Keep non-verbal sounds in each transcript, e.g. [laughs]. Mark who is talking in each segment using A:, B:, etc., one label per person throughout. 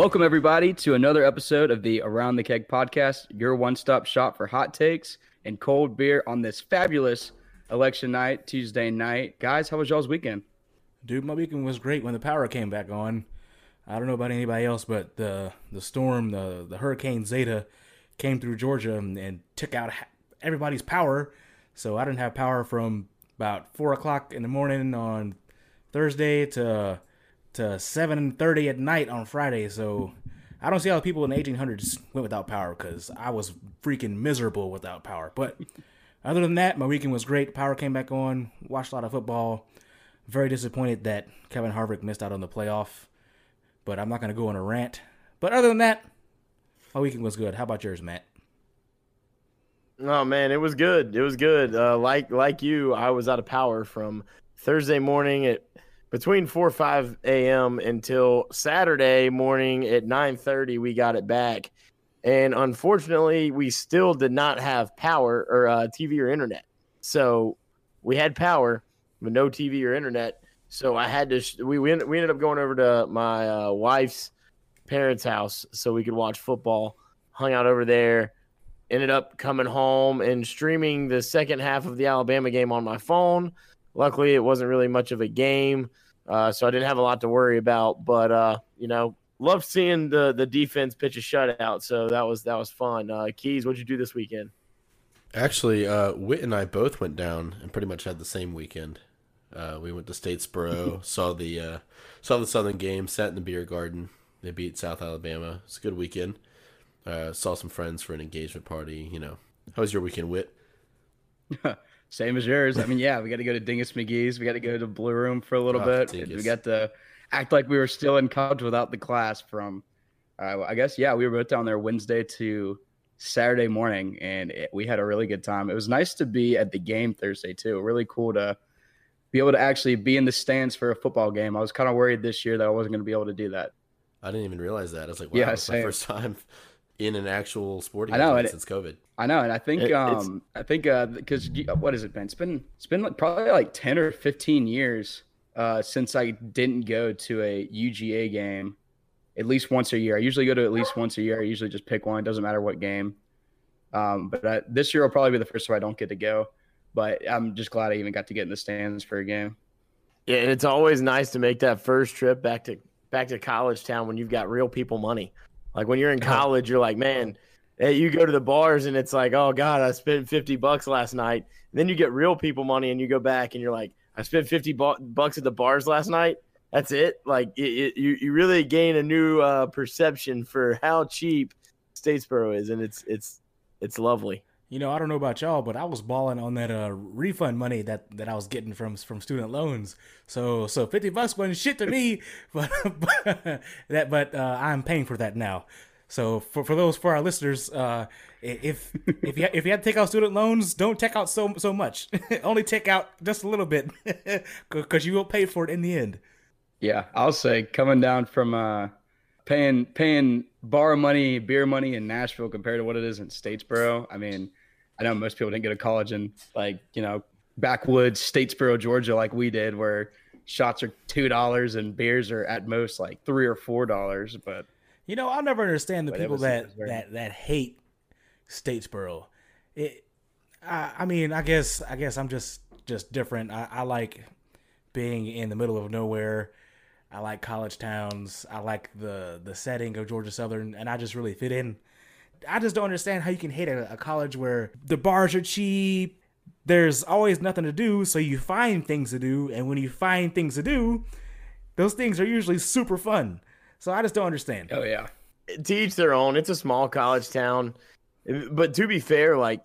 A: Welcome, everybody, to another episode of the Around the Keg podcast, your one stop shop for hot takes and cold beer on this fabulous election night, Tuesday night. Guys, how was y'all's weekend?
B: Dude, my weekend was great when the power came back on. I don't know about anybody else, but the the storm, the the Hurricane Zeta, came through Georgia and, and took out everybody's power. So I didn't have power from about four o'clock in the morning on Thursday to to seven thirty at night on Friday. So I don't see how people in the eighteen hundreds went without power because I was freaking miserable without power. But other than that, my weekend was great. Power came back on. Watched a lot of football. Very disappointed that Kevin Harvick missed out on the playoff. But I'm not going to go on a rant. But other than that, my weekend was good. How about yours, Matt?
C: Oh man, it was good. It was good. Uh, like like you, I was out of power from Thursday morning at between four or five a.m. until Saturday morning at nine thirty. We got it back, and unfortunately, we still did not have power or uh, TV or internet. So we had power, but no TV or internet. So I had to. Sh- we we we ended up going over to my uh, wife's parents' house so we could watch football. Hung out over there. Ended up coming home and streaming the second half of the Alabama game on my phone. Luckily, it wasn't really much of a game, uh, so I didn't have a lot to worry about. But uh, you know, loved seeing the the defense pitch a shutout. So that was that was fun. Uh, Keas, what'd you do this weekend?
D: Actually, uh, Whit and I both went down and pretty much had the same weekend. Uh, we went to Statesboro, [laughs] saw the uh, saw the Southern game, sat in the beer garden. They beat South Alabama. It's a good weekend. Uh, saw some friends for an engagement party. You know, how was your weekend, Whit? [laughs]
A: Same as yours. I mean, yeah, we got to go to Dingus McGee's. We got to go to Blue Room for a little
D: Oh,
A: bit.
D: Dingus.
A: We got to act like we were still in college without the class from, uh, I guess, yeah, we were both down there Wednesday to Saturday morning, and it, we had a really good time. It was nice to be at the game Thursday, too. Really cool to be able to actually be in the stands for a football game. I was kind of worried this year that I wasn't going to be able to do that.
D: I didn't even realize that. I was like, wow,
A: Yeah,
D: it's my first time in an actual sporting
A: I know,
D: event
A: and it-
D: since COVID.
A: I know, and I think
C: It-
A: um I think uh because what has it been? It's been it's been like probably like ten or fifteen years uh since I didn't go to a UGA game at least once a year. I usually go to at least once a year. I usually just pick one. It doesn't matter what game. Um, but I, this year will probably be the first time I don't get to go. But I'm just glad I even got to get in the stands for a game.
C: Yeah, and it's always nice to make that first trip back to back to college town when you've got real people money. Like when you're in college, you're like, man, hey, you go to the bars and it's like, oh god, I spent fifty bucks last night. And then you get real people money and you go back and you're like, I spent fifty bu- bucks at the bars last night. That's it. Like it, it, you, you really gain a new uh, perception for how cheap Statesboro is, and it's it's it's lovely.
B: You know, I don't know about y'all, but I was balling on that uh, refund money that, that I was getting from from student loans. So so fifty bucks wasn't shit to me, [laughs] but, but that but uh, I'm paying for that now. So for, for those for our listeners, uh, if [laughs] if you if you had to take out student loans, don't take out so so much. [laughs] Only take out just a little bit, because you will pay for it in the end.
A: Yeah, I'll say coming down from uh, paying paying bar money, beer money in Nashville compared to what it is in Statesboro. I mean, I know most people didn't go to college in like you know backwoods Statesboro, Georgia, like we did, where shots are two dollars and beers are at most like three or four dollars. But
B: You know, I'll never understand the people that, that that hate Statesboro. It, I, I mean, I guess I guess I'm just just different. I, I like being in the middle of nowhere. I like college towns. I like the the setting of Georgia Southern, and I just really fit in. I just don't understand how you can hate a, a college where the bars are cheap. There's always nothing to do, so you find things to do, and when you find things to do, those things are usually super fun. So I just don't understand.
A: oh yeah,
C: to each their own. It's a small college town, but to be fair, like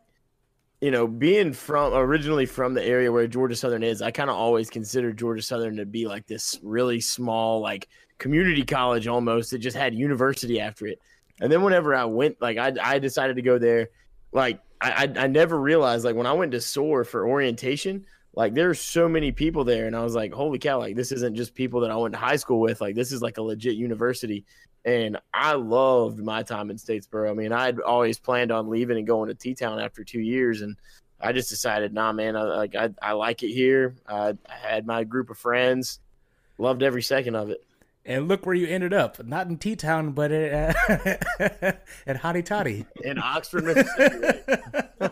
C: you know, being from originally from the area where Georgia Southern is, I kind of always considered Georgia Southern to be like this really small, like community college almost. It just had university after it. And then whenever I went, like I, I decided to go there. Like I, I, I never realized, like when I went to SOAR for orientation, like there's so many people there, and I was like, holy cow! Like this isn't just people that I went to high school with. Like this is like a legit university and I loved my time in Statesboro. I mean, I'd always planned on leaving and going to T Town after two years, and I just decided, nah, man, I like I, I like it here. I, I had my group of friends, loved every second of it.
B: And look where you ended up. Not in T Town, but at, [laughs] at Hotty Toddy.
C: In Oxford, Mississippi. [laughs]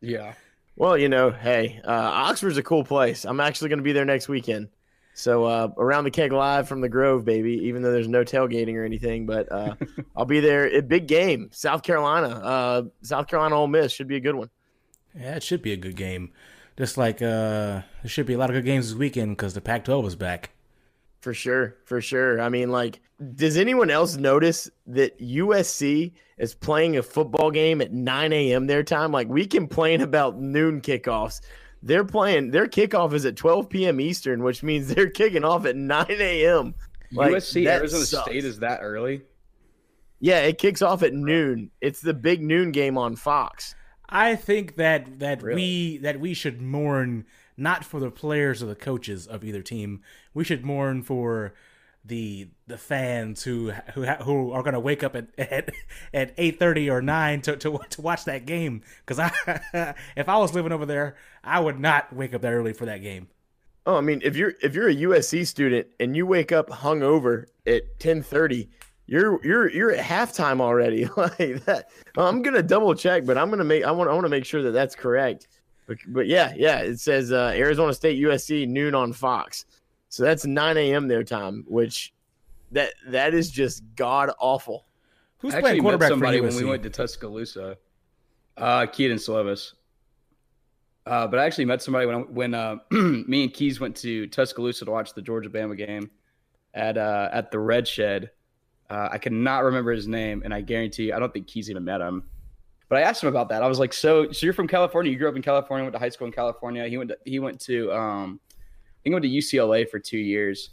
A: Yeah.
C: well, you know, hey, uh, Oxford's a cool place. I'm actually going to be there next weekend. So uh, around the keg live from the Grove, baby. Even though there's no tailgating or anything, but uh, [laughs] I'll be there. A big game, South Carolina. Uh, South Carolina Ole Miss should be a good one.
B: Yeah, it should be a good game. Just like uh, there should be a lot of good games this weekend because the Pac 12 is back.
C: For sure, for sure. I mean, like, does anyone else notice that USC is playing a football game at 9 a.m. their time? Like, we complain about noon kickoffs. They're playing, their kickoff is at 12 p.m. Eastern, which means [laughs] they're kicking off at 9 a.m. Like,
A: USC Arizona
C: sucks.
A: State is that early?
C: Yeah, it kicks off at noon. It's the big noon game on Fox.
B: I think that that
A: Really?
B: we that we should mourn not for the players or the coaches of either team. We should mourn for the the fans who who who are going to wake up at at at eight thirty or nine to, to to watch that game. Because I [laughs] if I was living over there, I would not wake up that early for that game.
C: Oh, I mean, if you're if you're a USC student and you wake up hungover at ten thirty, you're you're you're at halftime already. [laughs] like that. I'm gonna double check, but I'm gonna make I want I want to make sure that that's correct. But, but yeah, yeah, it says uh, Arizona State USC noon on Fox, so that's nine a.m. their time, which that that is just god awful.
B: Who's
A: I
B: playing
A: actually met
B: quarterback for
A: somebody when we went to Tuscaloosa. Uh, Kedon Slovis. Uh, but I actually met somebody when I, when uh, [clears throat] me and Keas went to Tuscaloosa to watch the Georgia Bama game at uh, at the Red Shed. Uh, I cannot remember his name, and I guarantee you, I don't think Keas even met him. But I asked him about that. I was like, "So, so you're from California? You grew up in California? Went to high school in California? He went to, he went to um, he went to UCLA for two years."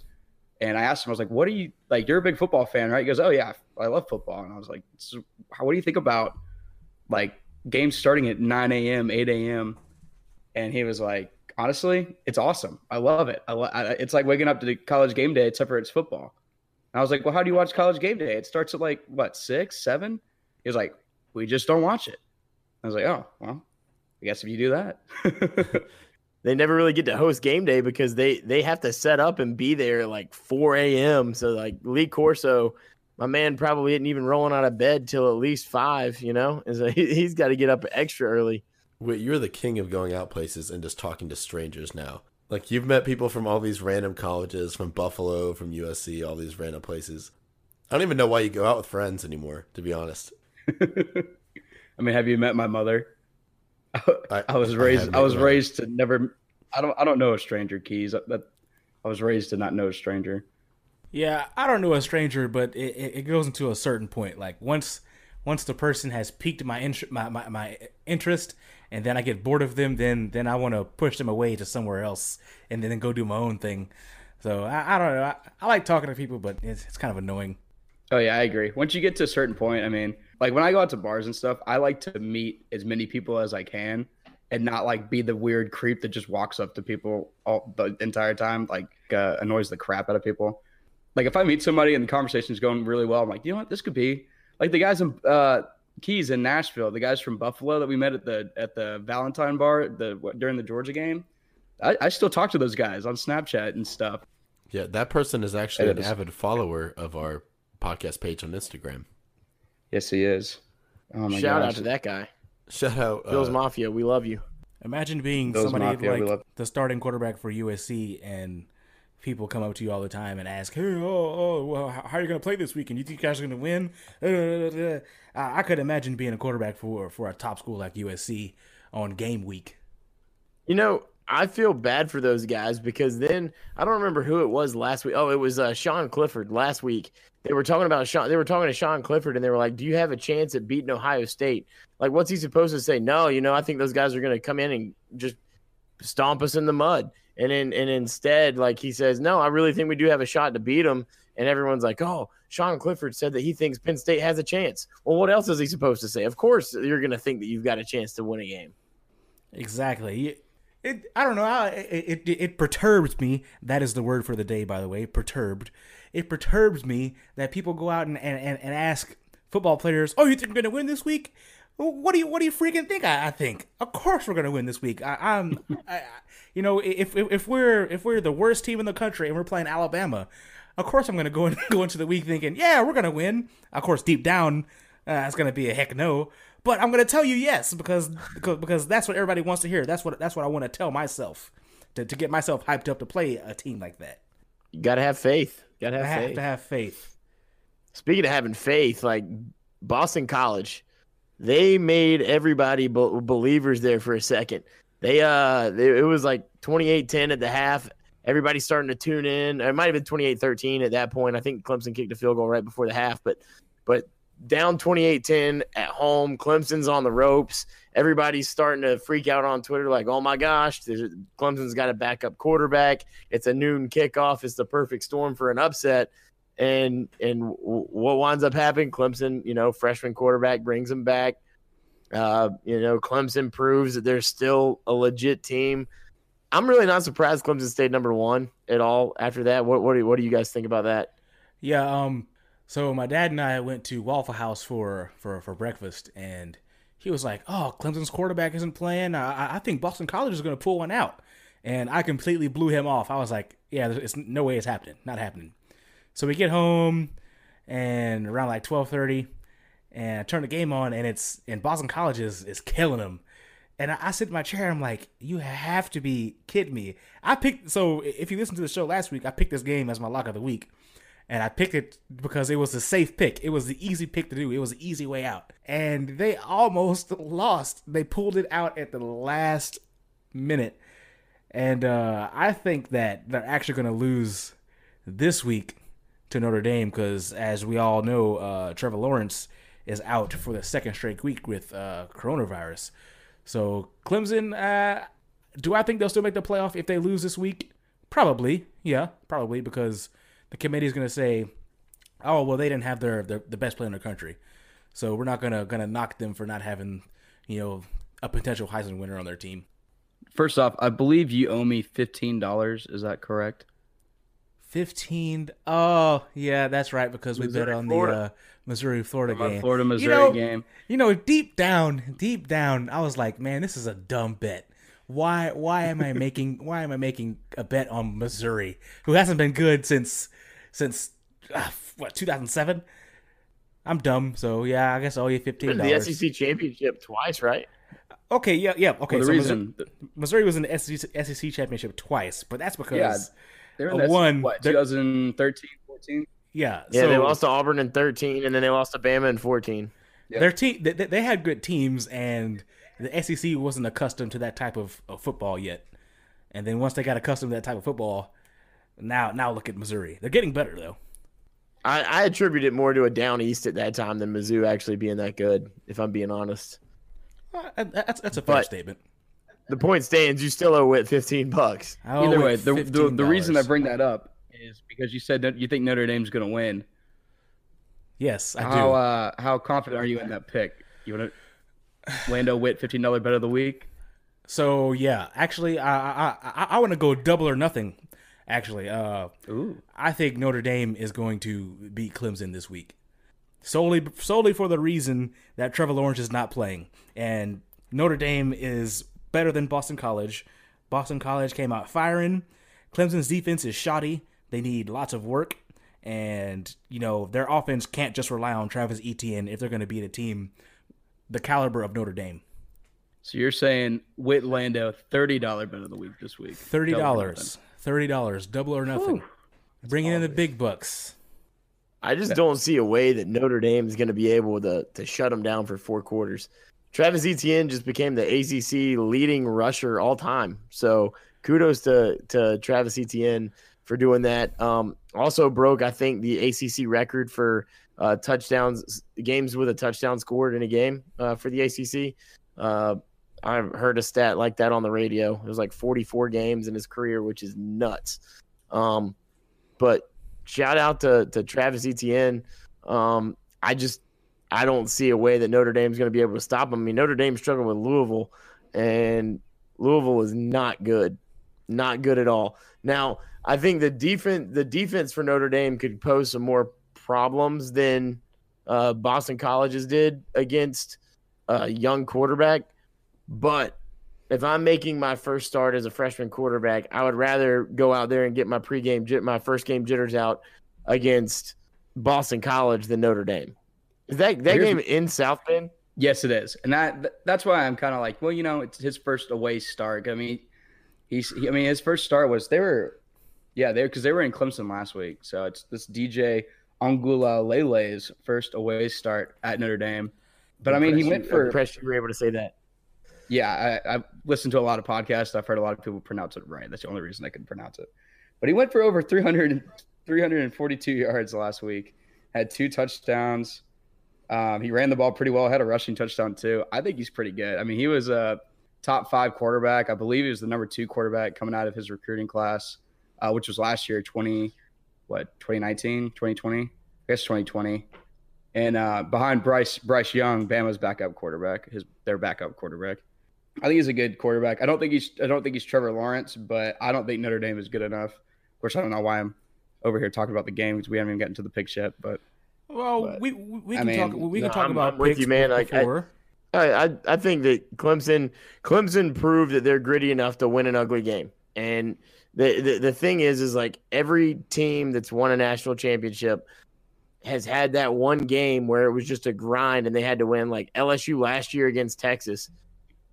A: And I asked him, I was like, "What are you like? You're a big football fan, right?" He goes, "Oh yeah, I love football." And I was like, so "What do you think about like games starting at 9 a.m., 8 a.m.?" And he was like, "Honestly, it's awesome. I love it. I, lo- I it's like waking up to the college game day, except for it's football." And I was like, "Well, how do you watch college game day? It starts at like what six, seven? He was like, "We just don't watch it." I was like, "Oh, well, I guess if you do that." [laughs]
C: They never really get to host game day because they they have to set up and be there at like 4 a.m. So like Lee Corso, my man probably isn't even rolling out of bed till at least five. You know, and so [laughs] he, he's got to get up extra early.
D: Wait, you're the king of going out places and just talking to strangers now. Like you've met people from all these random colleges, from Buffalo, from USC, all these random places. I don't even know why you go out with friends anymore, to be honest. [laughs]
A: I mean, have you met my mother?
D: I, [laughs]
A: I was raised.
D: have
A: I, was
D: met-
A: raised to never. I don't. I don't know a stranger. Keas. That I was raised to not know a stranger.
B: Yeah, I don't know a stranger, but it, it, it goes into a certain point. Like once once the person has piqued my, int- my, my my interest, and then I get bored of them, then then I want to push them away to somewhere else, and then go do my own thing. So I, I don't know. I, I like talking to people, but it's, it's kind of annoying.
A: Oh yeah, I agree. Once you get to a certain point, I mean, like when I go out to bars and stuff, I like to meet as many people as I can, and not like be the weird creep that just walks up to people all the entire time, like uh, annoys the crap out of people. Like if I meet somebody and the conversation's going really well, I'm like, you know what, this could be like the guys in uh, Keas in Nashville, the guys from Buffalo that we met at the at the Valentine bar the during the Georgia game. I, I still talk to those guys on Snapchat and stuff.
D: Yeah, that person is actually an avid follower of our podcast page on Instagram.
A: Yes, he is. Oh my
C: Shout
A: gosh.
C: out to that guy,
D: Shout out,
C: Bills
D: uh,
C: Mafia. We love you.
B: Imagine being
A: Those
B: somebody
A: Mafia,
B: like
A: love-
B: the starting quarterback for USC, and people come up to you all the time and ask, "Hey, oh, oh well, how how are you going to play this weekend? You think you guys are going to win?" Uh, I I could imagine being a quarterback for for a top school like USC on game week.
C: You know, I feel bad for those guys because then I don't remember who it was last week. Oh, it was uh, Sean Clifford last week. They were talking about Sean. They were talking to Sean Clifford, and they were like, "Do you have a chance at beating Ohio State?" Like, what's he supposed to say? No, you know, I think those guys are going to come in and just stomp us in the mud. And then, and instead, like he says, "No, I really think we do have a shot to beat them." And everyone's like, "Oh, Sean Clifford said that he thinks Penn State has a chance." Well, what else is he supposed to say? Of course, you're going to think that you've got a chance to win a game.
B: Exactly. It, I don't know. It, it it perturbs me. That is the word for the day, by the way. Perturbed. It perturbs me that people go out and, and, and, and ask football players, "Oh, you think we're gonna win this week?" What do you What do you freaking think? I, I think, of course, we're gonna win this week. I, I'm, I, [laughs] I- you know, if, if if we're if we're the worst team in the country and we're playing Alabama, of course I'm gonna go in, [laughs] go into the week thinking, yeah, we're gonna win. Of course, deep down, uh, it's gonna be a heck no. But I'm gonna tell you yes because because, because that's what everybody wants to hear. That's what that's what I want to tell myself to, to get myself hyped up to play a team like that.
C: You gotta have faith. You gotta have
B: I have
C: faith.
B: to have faith.
C: Speaking of having faith, like Boston College, they made everybody be- believers there for a second. They uh, they, it was like 28-10 at the half. Everybody starting to tune in. It might have been 28-13 at that point. I think Clemson kicked a field goal right before the half, but but down 28-10 at home. Clemson's on the ropes. Everybody's starting to freak out on Twitter, like, "Oh my gosh, Clemson's got a backup quarterback. It's a noon kickoff. It's the perfect storm for an upset." and and what winds up happening clemson you know freshman quarterback brings him back uh you know clemson proves that they're still a legit team i'm really not surprised clemson stayed number one at all after that what what do, what do you guys think about that
B: Yeah, um so my dad and I went to Waffle House for for for breakfast and he was like, "Oh, Clemson's quarterback isn't playing. I, I think Boston College is going to pull one out." And I completely blew him off. I was like, "Yeah, it's no way it's happening. Not happening." So we get home and around like 12:30 and I turn the game on and it's and Boston College is is killing them. And I, I sit in my chair. I'm like, you have to be kidding me. I picked. So if you listen to the show last week, I picked this game as my lock of the week, and I picked it because it was a safe pick. It was the easy pick to do. It was the easy way out. And they almost [laughs] lost. They pulled it out at the last minute. And uh, I think that they're actually going to lose this week to Notre Dame because, as we all know, uh, Trevor Lawrence is out for the second straight week with uh, coronavirus. So Clemson, uh, do I think they'll still make the playoff if they lose this week? Probably, yeah, probably because the committee is going to say, "Oh, well, they didn't have their, their the best player in the country, so we're not gonna gonna knock them for not having, you know, a potential Heisman winner on their team."
A: First off, I believe you owe me fifteen dollars. Is that correct?
B: Fifteen. Oh, yeah, that's right because we bet on
C: Florida.
B: the uh, Missouri Florida game.
A: Florida Missouri
B: know-
A: game.
B: You know, deep down, deep down, I was like, man, this is a dumb bet. Why why am I making why am I making a bet on Missouri, who hasn't been good since since uh, what 2007? I'm dumb, so yeah, I guess I owe you fifteen
C: the sec championship twice right
B: Okay, yeah, yeah, okay.
A: Well, the
B: so
A: reason
B: Missouri, Missouri was in the SEC, SEC championship twice, but that's because
A: Yeah, they were in
B: one,
A: what 2013, 14.
B: yeah,
C: yeah
B: so
C: they lost to auburn in 13 and then they lost to bama in 14
A: Yeah.
B: their team they, they had good teams and the SEC wasn't accustomed to that type of, of football yet. And then once they got accustomed to that type of football, now now look at Missouri. They're getting better though.
C: I, I attribute it more to a down east at that time than mizzou actually being that good if i'm being honest
B: Uh, That's that's a fair
C: But-
B: statement.
C: the point stands you still owe it 15 bucks
A: Either way, the, the the reason I bring that up is because you said that you think Notre Dame's going to win.
B: yes, I do.
A: How uh, how confident are you in that pick? You want to Lando Whit fifteen dollar bet of the week?
B: so yeah, actually, I I I, I want to go double or nothing. Actually, uh,
A: Ooh,
B: I think Notre Dame is going to beat Clemson this week, solely solely for the reason that Trevor Lawrence is not playing, and Notre Dame is better than Boston College. Boston College came out firing. Clemson's defense is shoddy. They need lots of work, and you know their offense can't just rely on Travis Etienne if they're going to beat a team the caliber of Notre Dame.
A: so you're saying Whit Lando thirty dollar bet of the week this week?
B: Thirty dollars, thirty dollars, double or nothing. Bringing in the big bucks.
C: I just don't see a way that Notre Dame is going to be able to to shut them down for four quarters. Travis Etienne just became the ACC leading rusher all time. So kudos to to Travis Etienne for doing that. Um, also broke, I think, the ACC record for uh, touchdowns games with a touchdown scored in a game uh, for the ACC. Uh, I've heard a stat like that on the radio. It was like 44 games in his career, which is nuts. Um, but shout out to, to Travis Etienne. Um, I just I don't see a way that Notre Dame's going to be able to stop him. I mean, Notre Dame struggled with Louisville, and Louisville is not good, not good at all. Now, I think the defense the defense for Notre Dame could pose some more problems than uh, Boston College's did against a young quarterback. But if I'm making my first start as a freshman quarterback, I would rather go out there and get my pregame, my first game jitters out against Boston College than Notre Dame. Is that that
A: Here's-
C: game in South Bend?
A: Yes, it is, and that that's why I'm kind of like, well, you know, it's his first away start. I mean, he's, he, I mean, his first start was they were, yeah, they because they were in Clemson last week, so it's this DJ Uiagalelei's first away start at Notre Dame. But I mean, he went for
C: impressed you were able to say that.
A: Yeah. I, I've listened to a lot of podcasts. I've heard a lot of people pronounce it right. That's the only reason I can pronounce it. But he went for over 300, 342 yards last week. Had two touchdowns. Um, he ran the ball pretty well. Had a rushing touchdown too. I think he's pretty good. I mean, he was a top five quarterback. I believe he was the number two quarterback coming out of his recruiting class, uh, which was last year, 20, what, 2019, 2020? I guess 2020. And uh, behind Bryce Bryce Young, Bama's backup quarterback, his their backup quarterback. I think he's a good quarterback. I don't think he's I don't think he's Trevor Lawrence, but I don't think Notre Dame is good enough. Of course, I don't know why I'm over here talking about the game because we haven't even gotten to the picks yet. But
B: Well,
A: But,
B: we we, we
A: I
B: can
A: mean,
B: talk. We can
C: no,
B: talk
C: I'm-
B: about
C: I'm with you, man. Like, I-
B: before.
C: I, I I think that Clemson Clemson proved that they're gritty enough to win an ugly game. And the, the the thing is is like every team that's won a national championship has had that one game where it was just a grind and they had to win like LSU last year against Texas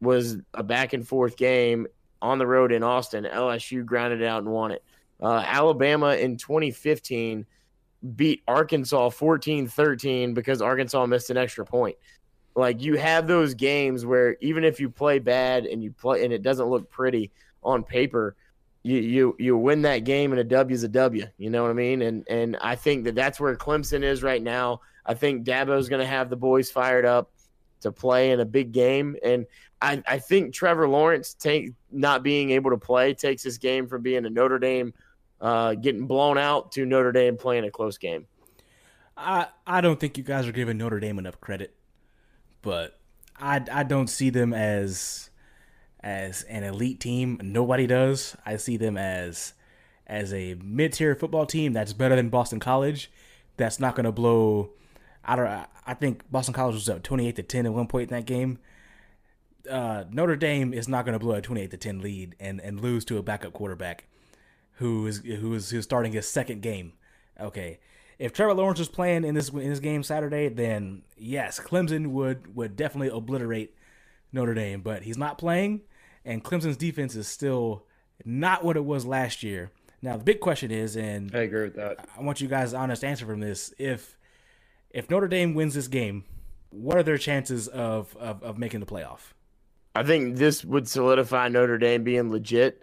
C: was a back and forth game on the road in Austin. LSU grounded out and won it. Uh, Alabama in 2015 beat Arkansas 14-13 because Arkansas missed an extra point like you have those games where even if you play bad and you play and it doesn't look pretty on paper you you you win that game and a W is a W you know what I mean and and I think that that's where Clemson is right now I think Dabo's going to have the boys fired up to play in a big game and I I think Trevor Lawrence take not being able to play takes this game from being a Notre Dame uh, getting blown out to Notre Dame playing a close game
B: I I don't think you guys are giving Notre Dame enough credit, but I I don't see them as as an elite team. Nobody does. I see them as as a mid tier football team that's better than Boston College. That's not going to blow. I don't. I think Boston College was up twenty eight to ten at one point in that game. Uh, Notre Dame is not going to blow a twenty eight to ten lead and and lose to a backup quarterback who is who is who's starting his second game. Okay, if Trevor Lawrence was playing in this in this game Saturday, then yes, Clemson would would definitely obliterate Notre Dame. But he's not playing, and Clemson's defense is still not what it was last year. Now the big question is, and
A: I agree with that.
B: I want you guys' honest answer from this: if if Notre Dame wins this game, what are their chances of of, of making the playoff?
C: I think this would solidify Notre Dame being legit.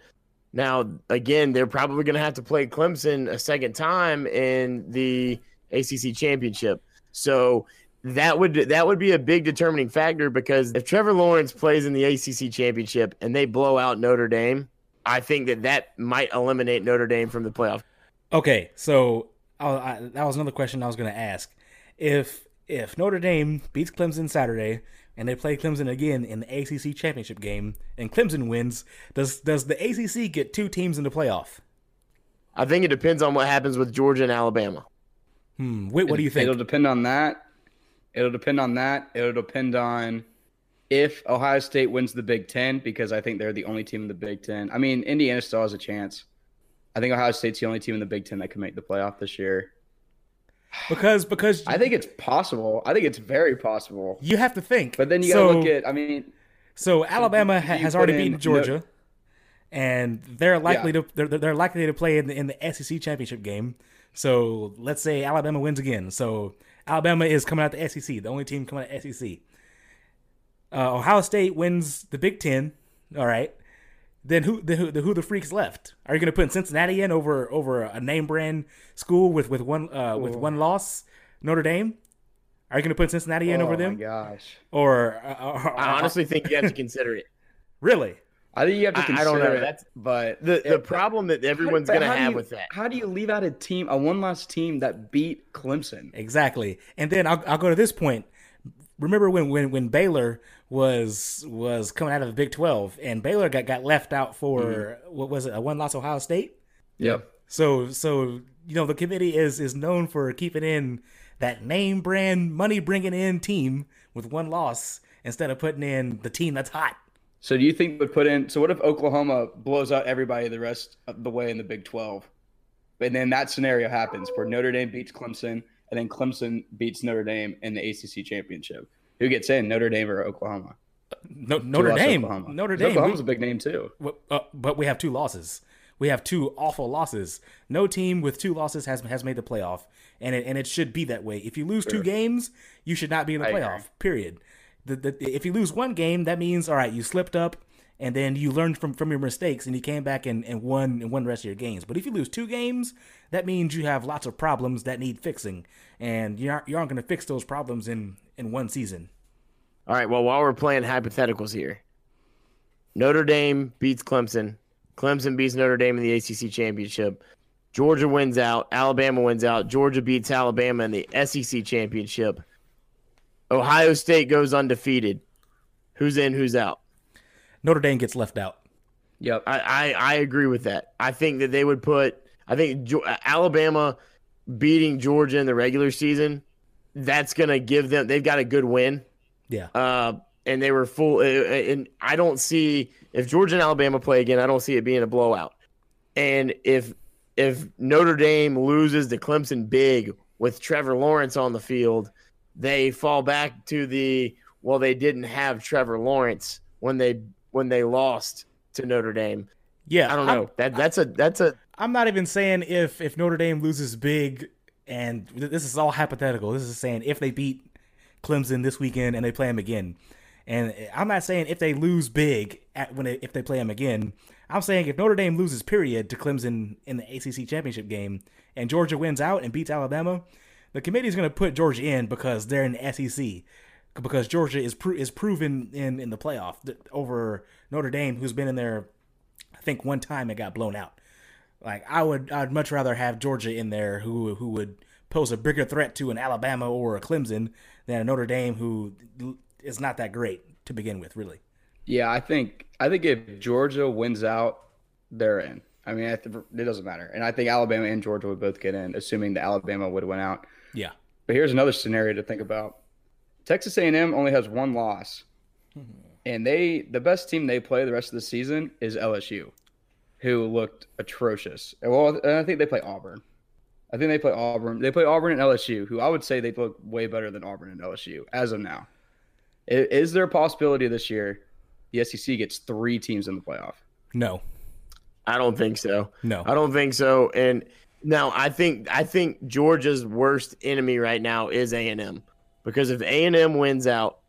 C: Now, again, they're probably going to have to play Clemson a second time in the ACC championship. So that would that would be a big determining factor because if Trevor Lawrence plays in the ACC championship and they blow out Notre Dame, I think that that might eliminate Notre Dame from the playoff.
B: Okay, so I, that was another question I was going to ask. If if Notre Dame beats Clemson Saturday and they play Clemson again in the ACC championship game and Clemson wins, does does the ACC get two teams in the playoff?
C: I think it depends on what happens with Georgia and Alabama.
B: Hmm. Wait, what do you think?
A: It'll depend on that. It'll depend on that. It'll depend on if Ohio State wins the Big Ten because I think they're the only team in the Big Ten. I mean, Indiana still has a chance. I think Ohio State's the only team in the Big Ten that can make the playoff this year.
B: Because because
A: I think it's possible. I think it's very possible.
B: you have to think.
A: But then you got to
B: so,
A: look at. I mean,
B: so Alabama ha- has already
A: in
B: beaten Georgia, and they're likely
A: Yeah.
B: to they're, they're likely to play in the, in the SEC championship game. So let's say Alabama wins again. So Alabama is coming out the SEC, the only team coming out the SEC. Uh, Ohio State wins the Big Ten. All right. Then who the who the, who the freaks left? Are you going to put Cincinnati in over over a name brand school with with one uh, with one loss? Notre Dame. Are you going to put Cincinnati in
A: oh
B: over
A: my
B: them?
A: gosh.
B: Or, uh, or-
C: I honestly think you have to consider it. [laughs]
B: really?
A: I think you have to
C: I- I
A: consider
C: don't know.
A: it,
C: That's-
A: but
C: The the
A: it-
C: problem that everyone's going to have
A: you-
C: with that.
A: How do you leave out a team, a one loss team that beat Clemson?
B: Exactly. And then I'll, I'll go to this point. Remember when, when, when Baylor was was coming out of the Big Twelve and Baylor got, got left out for mm-hmm. what was it a one loss Ohio State?
A: Yep.
B: So so you know the committee is is known for keeping in that name brand money bringing in team with one loss instead of putting in the team that's hot.
A: So do you think would put in? So what if Oklahoma blows out everybody the rest of the way in the Big Twelve? and then that scenario happens where Notre Dame beats Clemson, and then Clemson beats Notre Dame in the ACC championship. Who gets in, Notre Dame or Oklahoma?
B: No, Notre Dame.
A: Oklahoma.
B: Notre Dame.
A: Oklahoma's a big name too.
B: Uh, but we have two losses. We have two awful losses. No team with two losses has has made the playoff, and it and it should be that way. If you lose two games, you should not be in the
A: I
B: playoff.
A: agree.
B: Period. The, the, if you lose one game, that means all right, you slipped up, and then you learned from, from your mistakes, and you came back and, and won and won the rest of your games. But if you lose two games, that means you have lots of problems that need fixing, and you aren't you aren't going to fix those problems in in one season.
C: All right. Well, while we're playing hypotheticals here, Notre Dame beats Clemson. Clemson beats Notre Dame in the ACC championship. Georgia wins out. Alabama wins out. Georgia beats Alabama in the SEC championship. Ohio State goes undefeated. Who's in? Who's out?
B: Notre Dame gets left out.
A: Yep.
C: I, I, I agree with that. I think that they would put. I think Alabama beating Georgia in the regular season. That's gonna give them. They've got a good win.
B: Yeah.
C: uh, and they were full. uh, And I don't see if Georgia and Alabama play again. I don't see it being a blowout. And if if Notre Dame loses to Clemson big with Trevor Lawrence on the field, they fall back to the well. They didn't have Trevor Lawrence when they when they lost to Notre Dame.
B: Yeah.
C: I don't
B: I'm-
C: know. that that's a that's a
B: I'm not even saying if if Notre Dame loses big, and this is all hypothetical. This is saying if they beat Clemson this weekend and they play them again, and I'm not saying if they lose big at, when they, if they play them again. I'm saying if Notre Dame loses period to Clemson in the ACC championship game, and Georgia wins out and beats Alabama, the committee is going to put Georgia in because they're in the SEC. Because Georgia is pro- is proven in in the playoff over Notre Dame, who's been in there, I think one time and got blown out. Like I would, I'd much rather have Georgia in there, who who would pose a bigger threat to an Alabama or a Clemson than a Notre Dame, who is not that great to begin with, really.
A: Yeah, I think I think if Georgia wins out, they're in. I mean, I th- it doesn't matter, and I think Alabama and Georgia would both get in, assuming that Alabama would win out.
B: Yeah,
A: But here's another scenario to think about: Texas A&M only has one loss, mm-hmm. and they the best team they play the rest of the season is LSU, who looked atrocious. Well, and I think they play Auburn. I think they play Auburn. They play Auburn and LSU, who I would say they look way better than Auburn and LSU as of now. Is there a possibility this year the SEC gets three teams in the playoff?
B: no,
C: I don't think so.
B: no,
C: I don't think so. And now I think I think Georgia's worst enemy right now is A and M because if A and M wins out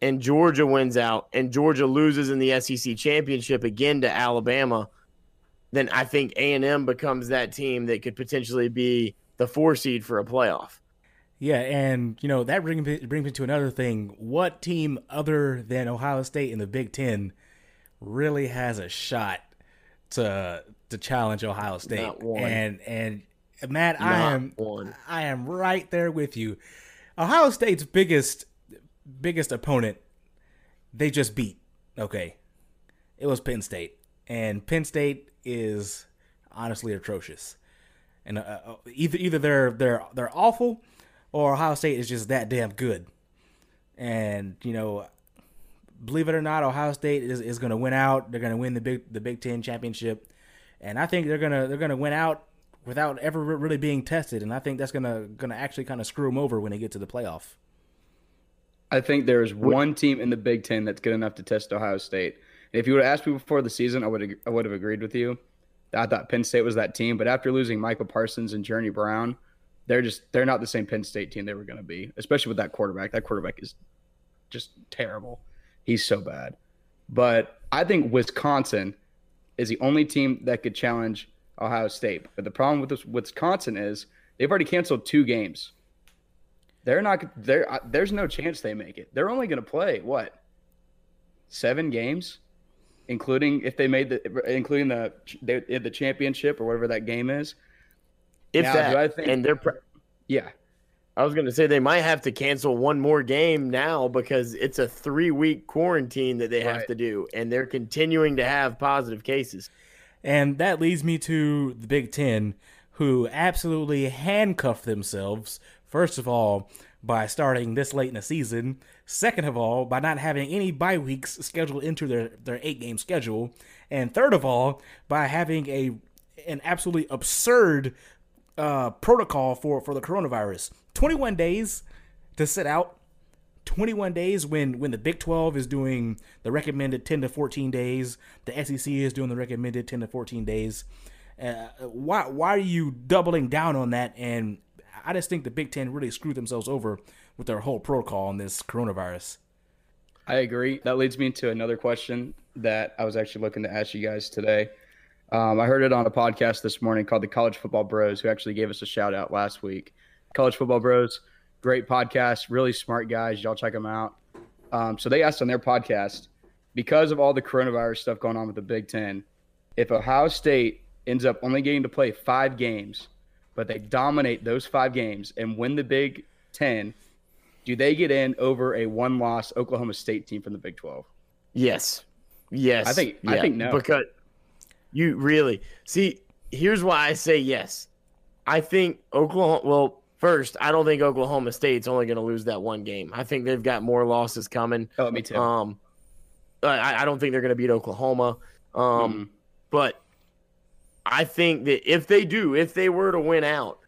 C: and Georgia wins out and Georgia loses in the SEC championship again to Alabama, then I think A and M becomes that team that could potentially be the four seed for a playoff.
B: yeah, and you know that brings me, brings me to another thing. What team other than Ohio State in the Big Ten really has a shot to to challenge Ohio State?
C: Not one.
B: And and Matt, I am
C: one.
B: I am right there with you. Ohio State's biggest biggest opponent they just beat. Okay. It was Penn State. And Penn State is honestly atrocious. And uh, uh, either either they're they're they're awful or Ohio State is just that damn good. And you know, believe it or not, Ohio State is, is going to win out. They're going to win the big the Big 10 championship. And I think they're going to they're going to win out without ever really being tested and I think that's going to going to actually kind of screw them over when they get to the playoff.
A: I think there is one team in the Big Ten that's good enough to test Ohio State. And if you would have asked me before the season, I would I would have agreed with you. I thought Penn State was that team, but after losing Michael Parsons and Journey Brown, they're just they're not the same Penn State team they were going to be, especially with that quarterback. That quarterback is just terrible. He's so bad. But I think Wisconsin is the only team that could challenge Ohio State. But the problem with this Wisconsin is they've already canceled two games. They're not there. Uh, there's no chance they make it. They're only going to play what seven games, including if they made the including the the, the championship or whatever that game is.
C: If
A: Now,
C: that,
A: I think-
C: and they're. Pre-
A: Yeah,
C: I was going to say they might have to cancel one more game now because it's a three week quarantine that they have
A: Right.
C: to do, and they're continuing to have positive cases.
B: And that leads me to the Big Ten, who absolutely handcuffed themselves, first of all, by starting this late in the season. Second of all, by not having any bye weeks scheduled into their, their eight game schedule. And third of all, by having a an absolutely absurd uh, protocol for for the coronavirus. 21 days to sit out. 21 days when when the Big 12 is doing the recommended 10 to 14 days, the SEC is doing the recommended 10 to 14 days. Uh, why why are you doubling down on that? And I just think the Big Ten really screwed themselves over with their whole protocol on this coronavirus.
A: I agree. That leads me to another question that I was actually looking to ask you guys today. Um, I heard it on a podcast this morning called the College Football Bros, who actually gave us a shout out last week. College Football Bros, great podcast, really smart guys. Y'all check them out. Um, so they asked on their podcast, because of all the coronavirus stuff going on with the Big Ten, if Ohio State ends up only getting to play five games, but they dominate those five games and win the Big Ten, do they get in over a one-loss Oklahoma State team from the Big Twelve?
C: Yes. Yes.
A: I think- I think no.
C: Because you really see, here's why I say yes. I think Oklahoma well, first, I don't think Oklahoma State's only gonna lose that one game. I think they've got more losses coming.
A: Oh, me too.
C: Um I, I don't think they're gonna beat Oklahoma. Um
A: Mm.
C: but I think that if they do, if they were to win out,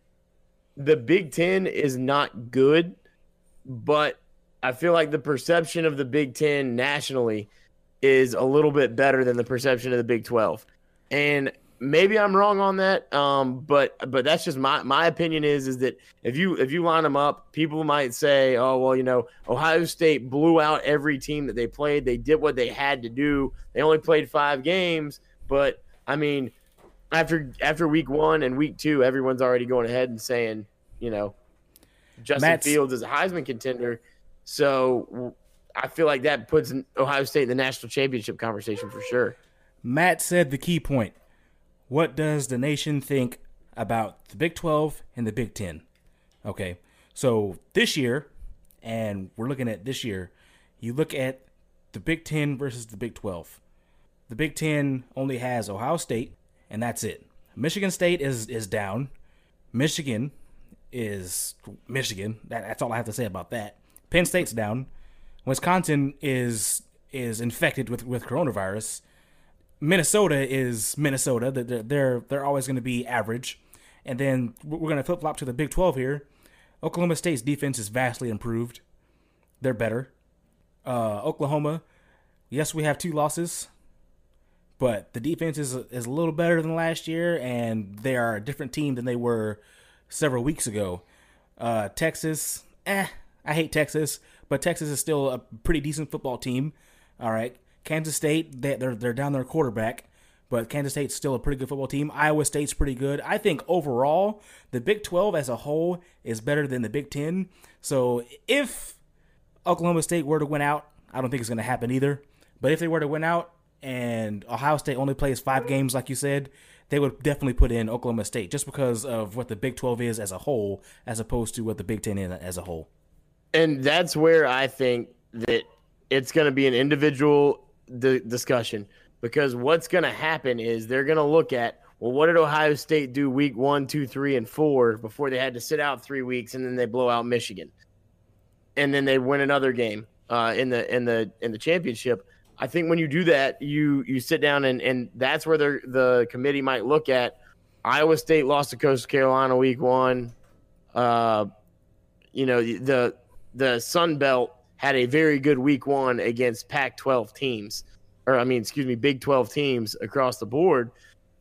C: the Big Ten is not good, but I feel like the perception of the Big Ten nationally is a little bit better than the perception of the Big Twelve. And maybe I'm wrong on that, um, but but that's just my my opinion is is that if you if you line them up, people might say, oh well, you know, Ohio State blew out every team that they played. They did what they had to do. They only played five games, but I mean, after after week one and week two, everyone's already going ahead and saying, you know, Justin
B: Matt's-
C: Fields is a Heisman contender. So I feel like that puts Ohio State in the national championship conversation for sure.
B: Matt said the key point. What does the nation think about the Big 12 and the Big 10? Okay, so this year, and we're looking at this year, you look at the Big 10 versus the Big 12. The Big 10 only has Ohio State, and that's it. Michigan State is is down. Michigan is Michigan. That, that's all I have to say about that. Penn State's down. Wisconsin is is infected with, with coronavirus. Minnesota is Minnesota. They're they're, they're always going to be average. And then we're going to flip flop to the Big 12 here. Oklahoma State's defense is vastly improved. They're better. Uh, Oklahoma, yes, we have two losses, but the defense is is a little better than last year, and they are a different team than they were several weeks ago. Uh, Texas, eh, I hate Texas, but Texas is still a pretty decent football team. All right, Kansas State, they, they're they're down their quarterback, but Kansas State's still a pretty good football team. Iowa State's pretty good. I think overall, the Big 12 as a whole is better than the Big 10. So if Oklahoma State were to win out, I don't think it's going to happen either. But if they were to win out and Ohio State only plays five games, like you said, they would definitely put in Oklahoma State just because of what the Big 12 is as a whole, as opposed to what the Big 10 is as a whole.
C: And that's where I think that it's going to be an individual di- discussion because what's going to happen is they're going to look at well, what did Ohio State do week one, two, three, and four before they had to sit out three weeks and then they blow out Michigan, and then they win another game uh, in the in the in the championship. I think when you do that, you you sit down and and that's where the the committee might look at Iowa State lost to Coastal Carolina week one. Uh, you know the the Sun Belt had a very good week one against Pac-12 teams, or I mean, excuse me, Big 12 teams across the board,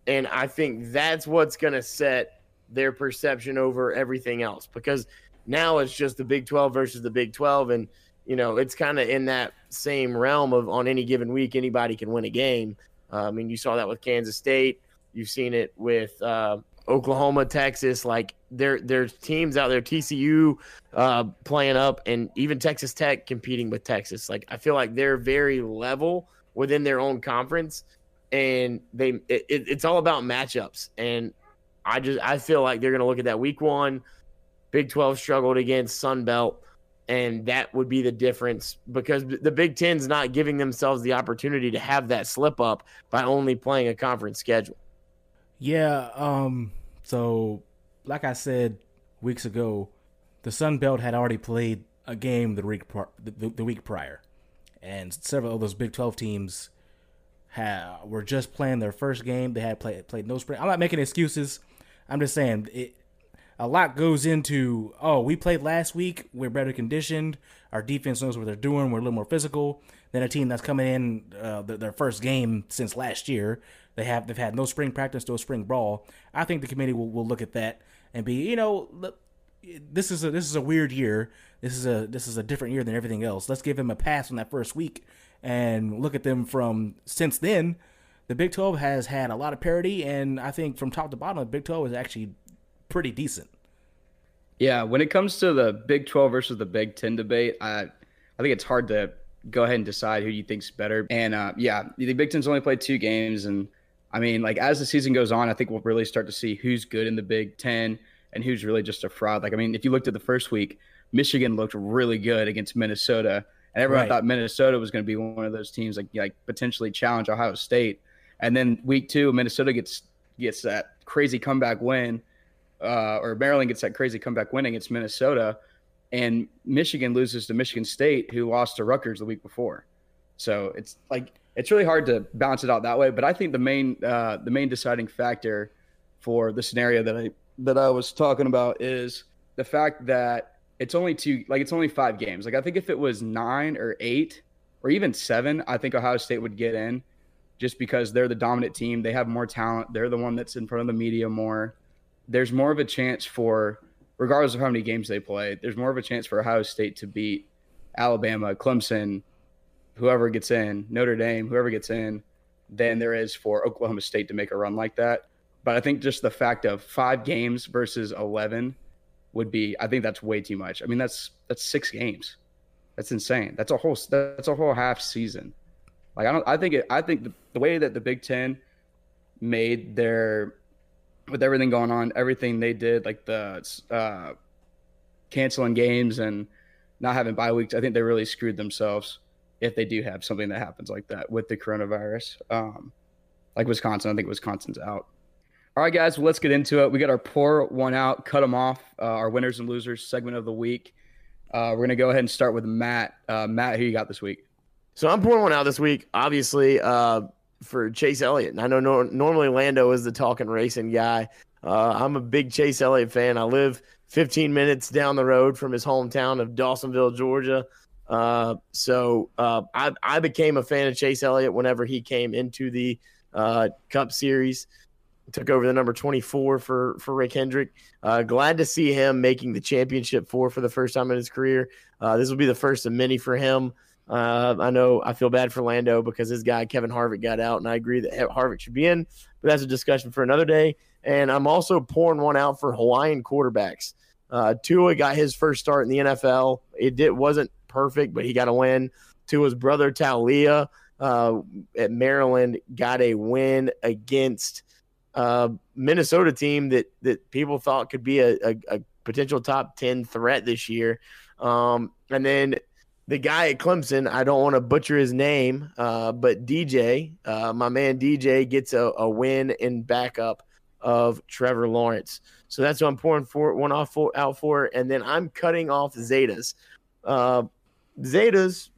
C: and I think that's what's going to set their perception over everything else because now it's just the Big 12 versus the Big 12, and you know it's kind of in that same realm of on any given week anybody can win a game. Uh, I mean, you saw that with Kansas State. You've seen it with uh, Oklahoma, Texas. Like there, there's teams out there. TCU uh, playing up, and even Texas Tech competing with Texas. Like I feel like they're very level within their own conference, and they it, it- it's all about matchups. And I just I feel like they're gonna look at that week one. Big Twelve struggled against Sun Belt, and that would be the difference because the Big Ten's not giving themselves the opportunity to have that slip up by only playing a conference schedule.
B: Yeah, um, so like I said weeks ago, the Sun Belt had already played a game the week, the, the week prior, and several of those Big 12 teams ha- were just playing their first game. They had played played no spring. I'm not making excuses. I'm just saying it. A lot goes into oh we played last week. We're better conditioned. Our defense knows what they're doing. We're a little more physical than a team that's coming in uh, their first game since last year. They have they've had no spring practice, no spring brawl. I think the committee will, will look at that and be you know this is a this is a weird year. This is a this is a different year than everything else. Let's give them a pass on that first week and look at them from since then. The Big 12 has had a lot of parity, and I think from top to bottom, the Big 12 is actually pretty decent.
A: Yeah, when it comes to the Big 12 versus the Big 10 debate, I I think it's hard to go ahead and decide who you think's better. And uh, yeah, the Big Ten's only played two games, and I mean, like as the season goes on, I think we'll really start to see who's good in the Big Ten and who's really just a fraud. Like, I mean, if you looked at the first week, Michigan looked really good against Minnesota, and everyone right. thought Minnesota was going to be one of those teams like like potentially challenge Ohio State. And then week two, Minnesota gets gets that crazy comeback win uh, or Maryland gets that crazy comeback win against Minnesota, and Michigan loses to Michigan State, who lost to Rutgers the week before. So it's like it's really hard to balance it out that way. But I think the main uh, the main deciding factor for the scenario that I that I was talking about is the fact that it's only two like it's only five games. Like I think if it was nine or eight or even seven, I think Ohio State would get in just because they're the dominant team. They have more talent. They're the one that's in front of the media more there's more of a chance for, regardless of how many games they play, there's more of a chance for Ohio State to beat Alabama, Clemson, whoever gets in, Notre Dame, whoever gets in, than there is for Oklahoma State to make a run like that. But I think just the fact of five games versus 11 would be, I think that's way too much. I mean, that's that's six games. That's insane. That's a whole that's a whole half season. Like I don't I think it I think the, the way that the Big 10 made their with everything going on, everything they did, like the uh, canceling games and not having bye weeks, I think they really screwed themselves if they do have something that happens like that with the coronavirus. Um, like Wisconsin, I think Wisconsin's out. All right, guys, well, let's get into it. We got our pour one out, cut them off, uh, our winners and losers segment of the week. Uh, we're going to go ahead and start with Matt. Uh, Matt, who you got this week?
C: So I'm pouring one out this week. Obviously, uh, for Chase Elliott. I know no, normally Lando is the talking racing guy. Uh, I'm a big Chase Elliott fan. I live 15 minutes down the road from his hometown of Dawsonville, Georgia. Uh, so uh, I, I became a fan of Chase Elliott whenever he came into the uh, Cup Series. Took over the number 24 for for Rick Hendrick. Uh, glad to see him making the championship four for the first time in his career. Uh, this will be the first of many for him. Uh, I know I feel bad for Lando because his guy Kevin Harvick got out, and I agree that Harvick should be in, but that's a discussion for another day. And I'm also pouring one out for Hawaiian quarterbacks. Uh, Tua got his first start in the NFL. It did wasn't perfect, but he got a win. To his brother Taulia uh, at Maryland got a win against uh, Minnesota team that that people thought could be a, a, a potential top ten threat this year. Um, and then the guy at Clemson, I don't want to butcher his name, uh, but DJ, uh, my man DJ, gets a, a, win in backup of Trevor Lawrence. So that's what I'm pouring for one off for, out for, and then I'm cutting off Zetas. Uh, Zetas,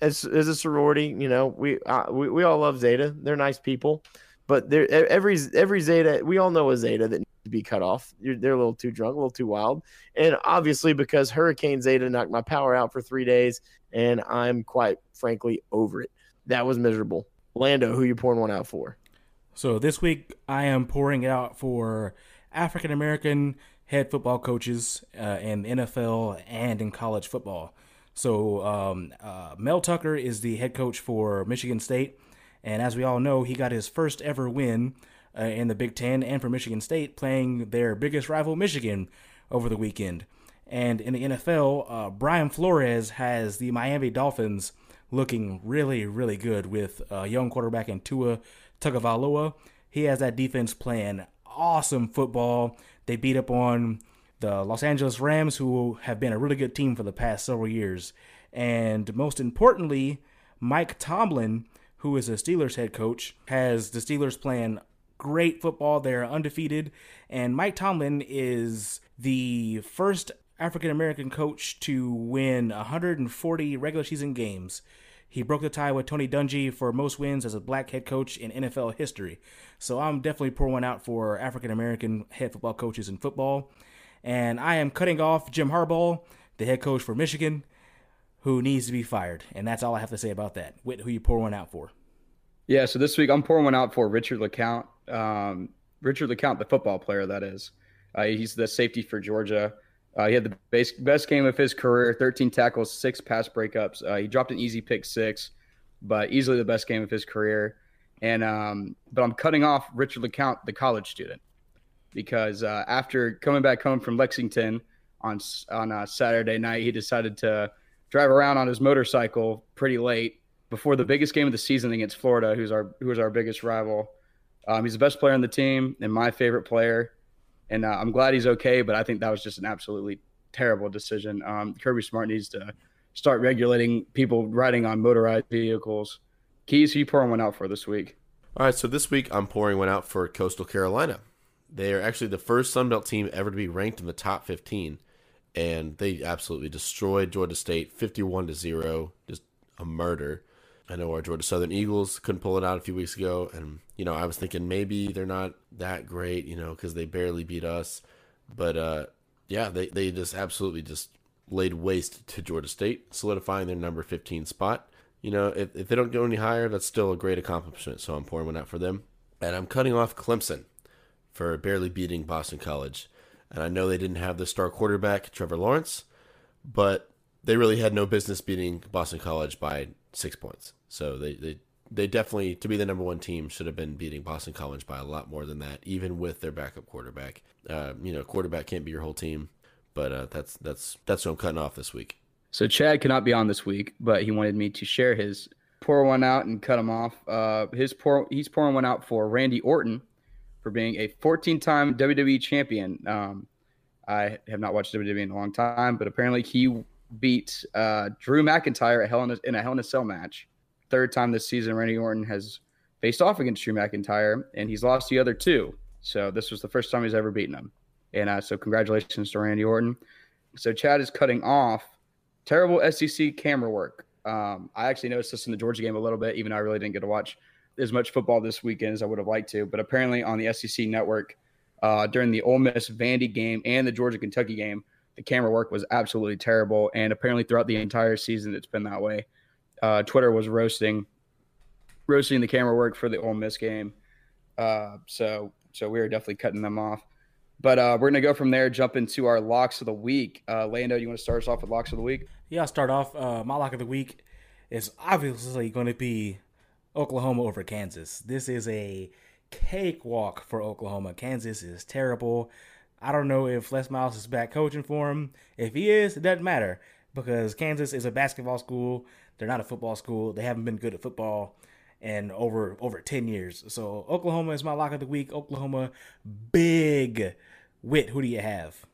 C: as, as a sorority, you know, we, uh, we we all love Zeta. They're nice people, but they're every every Zeta, we all know a Zeta that needs to be cut off. You're, they're a little too drunk, a little too wild. And obviously, because Hurricane Zeta knocked my power out for three days, and I'm quite frankly over it. That was miserable. Lando, who you pouring one out for?
B: So this week, I am pouring it out for African American head football coaches uh, in NFL and in college football. So um, uh, Mel Tucker is the head coach for Michigan State. And as we all know, he got his first ever win uh, in the Big Ten and for Michigan State, playing their biggest rival, Michigan, over the weekend. And in the NFL, uh, Brian Flores has the Miami Dolphins looking really, really good with a young quarterback in Tua Tagovailoa. He has that defense playing awesome football. They beat up on the Los Angeles Rams, who have been a really good team for the past several years. And most importantly, Mike Tomlin, who is a Steelers head coach, has the Steelers playing great football. They're undefeated. And Mike Tomlin is the first African American coach to win 140 regular season games. He broke the tie with Tony Dungy for most wins as a black head coach in NFL history. So I'm definitely pouring out for African American head football coaches in football. And I am cutting off Jim Harbaugh, the head coach for Michigan, who needs to be fired. And that's all I have to say about that. Whit, who you pour one out for?
A: Yeah, so this week I'm pouring one out for Richard LeCounte. Um, Richard LeCounte, the football player, that is. Uh, he's the safety for Georgia. Uh, he had the base, best game of his career 13 tackles, six pass breakups. Uh, he dropped an easy pick six, but easily the best game of his career. And um, but I'm cutting off Richard LeCounte, the college student, because uh, after coming back home from Lexington on on uh, Saturday night, he decided to drive around on his motorcycle pretty late before the biggest game of the season against Florida, who's our who's our biggest rival. Um, he's the best player on the team and my favorite player and uh, I'm glad he's okay. But I think that was just an absolutely terrible decision. Um, Kirby Smart needs to start regulating people riding on motorized vehicles. Keas, who you pouring one out for this week?
D: All right, so this week I'm pouring one out for Coastal Carolina. They are actually the first Sun Belt team ever to be ranked in the top 15, and they absolutely destroyed Georgia State 51 to zero, just a murder. I know our Georgia Southern Eagles couldn't pull it out a few weeks ago, and you know I was thinking maybe they're not that great, you know, because they barely beat us, but uh, yeah, they they just absolutely just laid waste to Georgia State, solidifying their number 15 spot. You know, if, if they don't go any higher, that's still a great accomplishment. So I'm pouring one out for them, and I'm cutting off Clemson for barely beating Boston College. And I know they didn't have the star quarterback Trevor Lawrence, but they really had no business beating Boston College by six points. So they, they they definitely to be the number one team should have been beating Boston College by a lot more than that, even with their backup quarterback. Uh, you know, quarterback can't be your whole team, but uh, that's that's that's what I'm cutting off this week.
A: So Chad cannot be on this week, but he wanted me to share his pour one out and cut him off. Uh, his pour he's pouring one out for Randy Orton for being a 14-time WWE champion. Um, I have not watched WWE in a long time, but apparently he beat uh, Drew McIntyre at Hell in a, in a Hell in a Cell match. Third time this season, Randy Orton has faced off against Drew McIntyre, and he's lost the other two. So this was the first time he's ever beaten him. And uh, so congratulations to Randy Orton. So Chad is cutting off terrible SEC camera work. Um, I actually noticed this in the Georgia game a little bit, even though I really didn't get to watch as much football this weekend as I would have liked to. But apparently on the SEC network, uh, during the Ole Miss Vandy game and the Georgia Kentucky game, the camera work was absolutely terrible. And apparently throughout the entire season, it's been that way. Uh, Twitter was roasting, roasting the camera work for the Ole Miss game. Uh, so, so we are definitely cutting them off. But uh, we're gonna go from there, jump into our locks of the week. Uh, Lando, you want to start us off with locks of the week?
B: Yeah, I'll start off. Uh, my lock of the week is obviously going to be Oklahoma over Kansas. This is a cakewalk for Oklahoma. Kansas is terrible. I don't know if Les Miles is back coaching for him. If he is, it doesn't matter because Kansas is a basketball school. They're not a football school. They haven't been good at football in over over 10 years. So Oklahoma is my lock of the week. Oklahoma big Whit. Who do you have?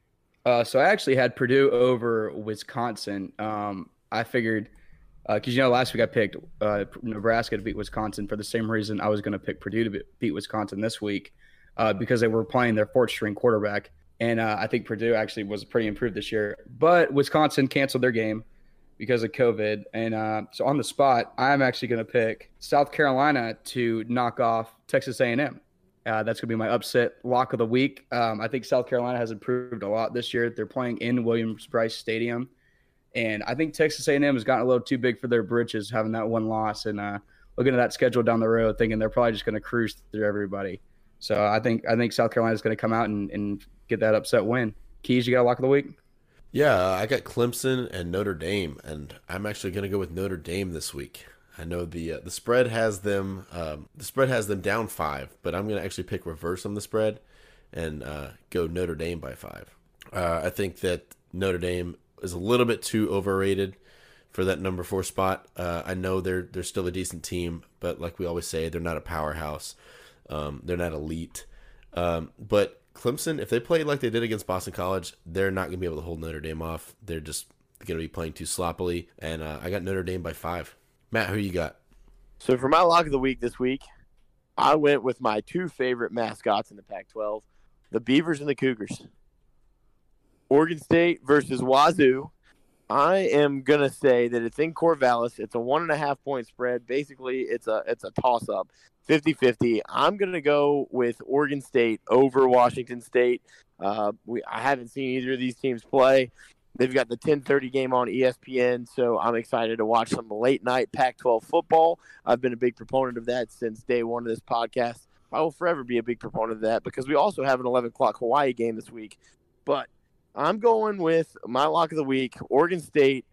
A: Uh, so I actually had Purdue over Wisconsin. Um, I figured because uh, you know last week I picked uh, Nebraska to beat Wisconsin for the same reason I was going to pick Purdue to beat Wisconsin this week uh, because they were playing their fourth string quarterback. And uh, I think Purdue actually was pretty improved this year. But Wisconsin canceled their game because of COVID. And uh, so on the spot, I'm actually going to pick South Carolina to knock off Texas A&M. Uh, that's going to be my upset lock of the week. Um, I think South Carolina has improved a lot this year. They're playing in Williams-Brice Stadium, and I think Texas A&M has gotten a little too big for their britches, having that one loss and uh, looking at that schedule down the road, thinking they're probably just going to cruise through everybody. So I think I think South Carolina is going to come out and, and get that upset win. Keas, you got a lock of the week?
D: Yeah, I got Clemson and Notre Dame, and I'm actually going to go with Notre Dame this week. I know the uh, the spread has them um, the spread has them down five, but I'm going to actually pick reverse on the spread and uh, go Notre Dame by five. Uh, I think that Notre Dame is a little bit too overrated for that number four spot. Uh, I know they're they're still a decent team, but like we always say, they're not a powerhouse. Um, they're not elite. Um, but Clemson, if they play like they did against Boston College, they're not going to be able to hold Notre Dame off. They're just going to be playing too sloppily. And uh, I got Notre Dame by five. Matt, who you got?
C: So for my lock of the week this week, I went with my two favorite mascots in the Pac 12 the Beavers and the Cougars. Oregon State versus Wazoo. I am gonna say that it's in Corvallis. It's a one and a half point spread. Basically, it's a it's a toss up, 50-50. I'm gonna go with Oregon State over Washington State. Uh, we I haven't seen either of these teams play. They've got the 10:30 game on ESPN, so I'm excited to watch some late night Pac-12 football. I've been a big proponent of that since day one of this podcast. I will forever be a big proponent of that because we also have an 11 o'clock Hawaii game this week. But I'm going with my lock of the week: Oregon State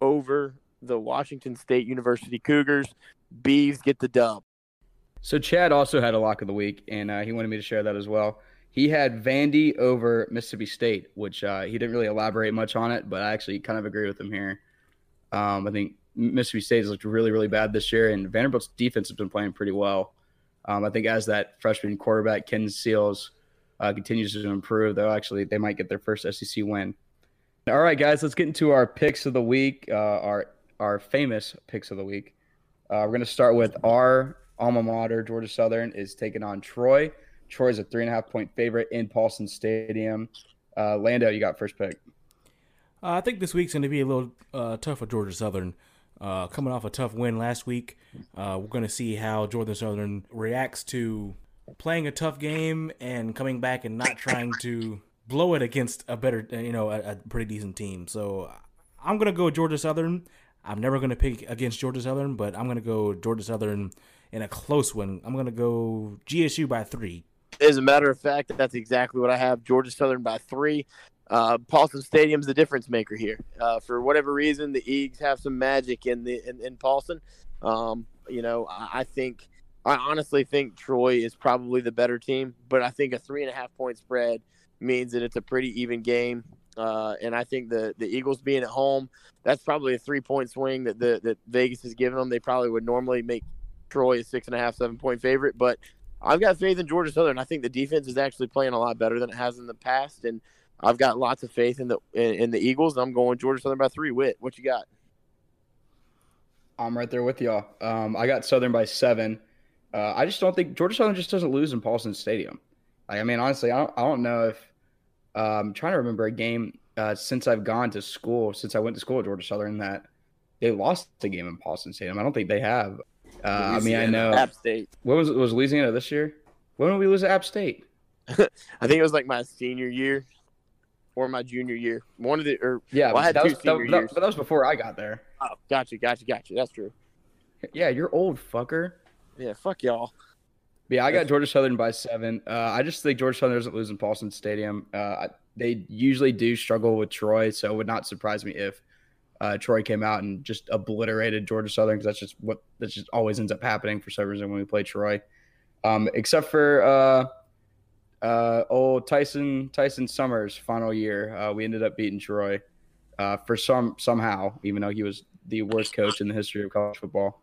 C: over the Washington State University Cougars. Bees get the dub.
A: So Chad also had a lock of the week, and uh, he wanted me to share that as well. He had Vandy over Mississippi State, which uh, he didn't really elaborate much on it, but I actually kind of agree with him here. Um, I think Mississippi State has looked really, really bad this year, and Vanderbilt's defense has been playing pretty well. Um, I think as that freshman quarterback Ken Seals uh, continues to improve, they'll actually they might get their first SEC win. All right, guys, let's get into our picks of the week. Uh, our our famous picks of the week. Uh, we're to start with our alma mater, Georgia Southern, is taking on Troy. Troy's a three and a half point favorite in Paulson Stadium. Uh, Lando, you got first pick.
B: Uh, I think this week's going to be a little uh, tough for Georgia Southern. Uh, coming off a tough win last week, uh, we're going to see how Georgia Southern reacts to playing a tough game and coming back and not trying to blow it against a better, you know, a, a pretty decent team. So I'm to go Georgia Southern. I'm never to pick against Georgia Southern, but I'm to go Georgia Southern in a close one. I'm to go GSU by three.
C: As a matter of fact, that's exactly what I have. Georgia Southern by three. Uh, Paulson Stadium's the difference maker here. Uh, for whatever reason, the Eags have some magic in the in, in Paulson. Um, you know, I, I, think I honestly think Troy is probably the better team, but I think a three and a half point spread means that it's a pretty even game. Uh, and I think the the Eagles being at home, that's probably a three point swing that the that Vegas has given them. They probably would normally make Troy a six and a half, seven point favorite, but I've got faith in Georgia Southern. I think the defense is actually playing a lot better than it has in the past, and I've got lots of faith in the in, in the Eagles. I'm going Georgia Southern by three. Whit, what you got?
A: I'm right there with y'all. Um, I got Southern by seven. Uh, I just don't think Georgia Southern just doesn't lose in Paulson Stadium. Like, I mean, honestly, I don't, I don't know if uh, I'm trying to remember a game uh, since I've gone to school, since I went to school at Georgia Southern, that they lost the game in Paulson Stadium. I don't think they have. Uh, I mean, I know
C: App State.
A: What was was Louisiana this year? When did we lose to App State? [laughs]
C: I think it was like my senior year or my junior year. One of the or
A: yeah,
C: well, I had
A: that
C: two
A: was,
C: senior
A: that, that-
C: years.
A: but that was before I got there.
C: Oh, gotcha, gotcha, gotcha. That's true.
A: Yeah, you're old fucker.
C: Yeah, fuck y'all.
A: Yeah, I got Georgia Southern by seven. Uh, I just think Georgia Southern doesn't lose in Paulson Stadium. Uh, they usually do struggle with Troy, so it would not surprise me if uh, Troy came out and just obliterated Georgia Southern because that's just what that just always ends up happening for some reason when we play Troy. Um, except for uh, uh, old Tyson Tyson Summers' final year, uh, we ended up beating Troy uh, for some somehow, even though he was the worst coach in the history of college football.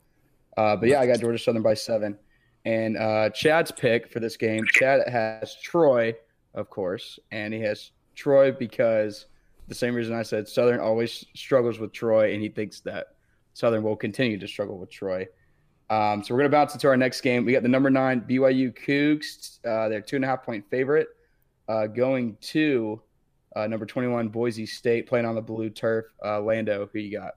A: Uh, but yeah, I got Georgia Southern by seven. And uh, Chad's pick for this game, Chad has Troy, of course, and he has Troy because the same reason I said Southern always struggles with Troy, and he thinks that Southern will continue to struggle with Troy. Um, so we're going to bounce into our next game. We got the number nine BYU Cougs. Uh, they're two and a half point favorite, uh, going to uh, number 21 Boise State, playing on the blue turf. Uh, Lando, who you got?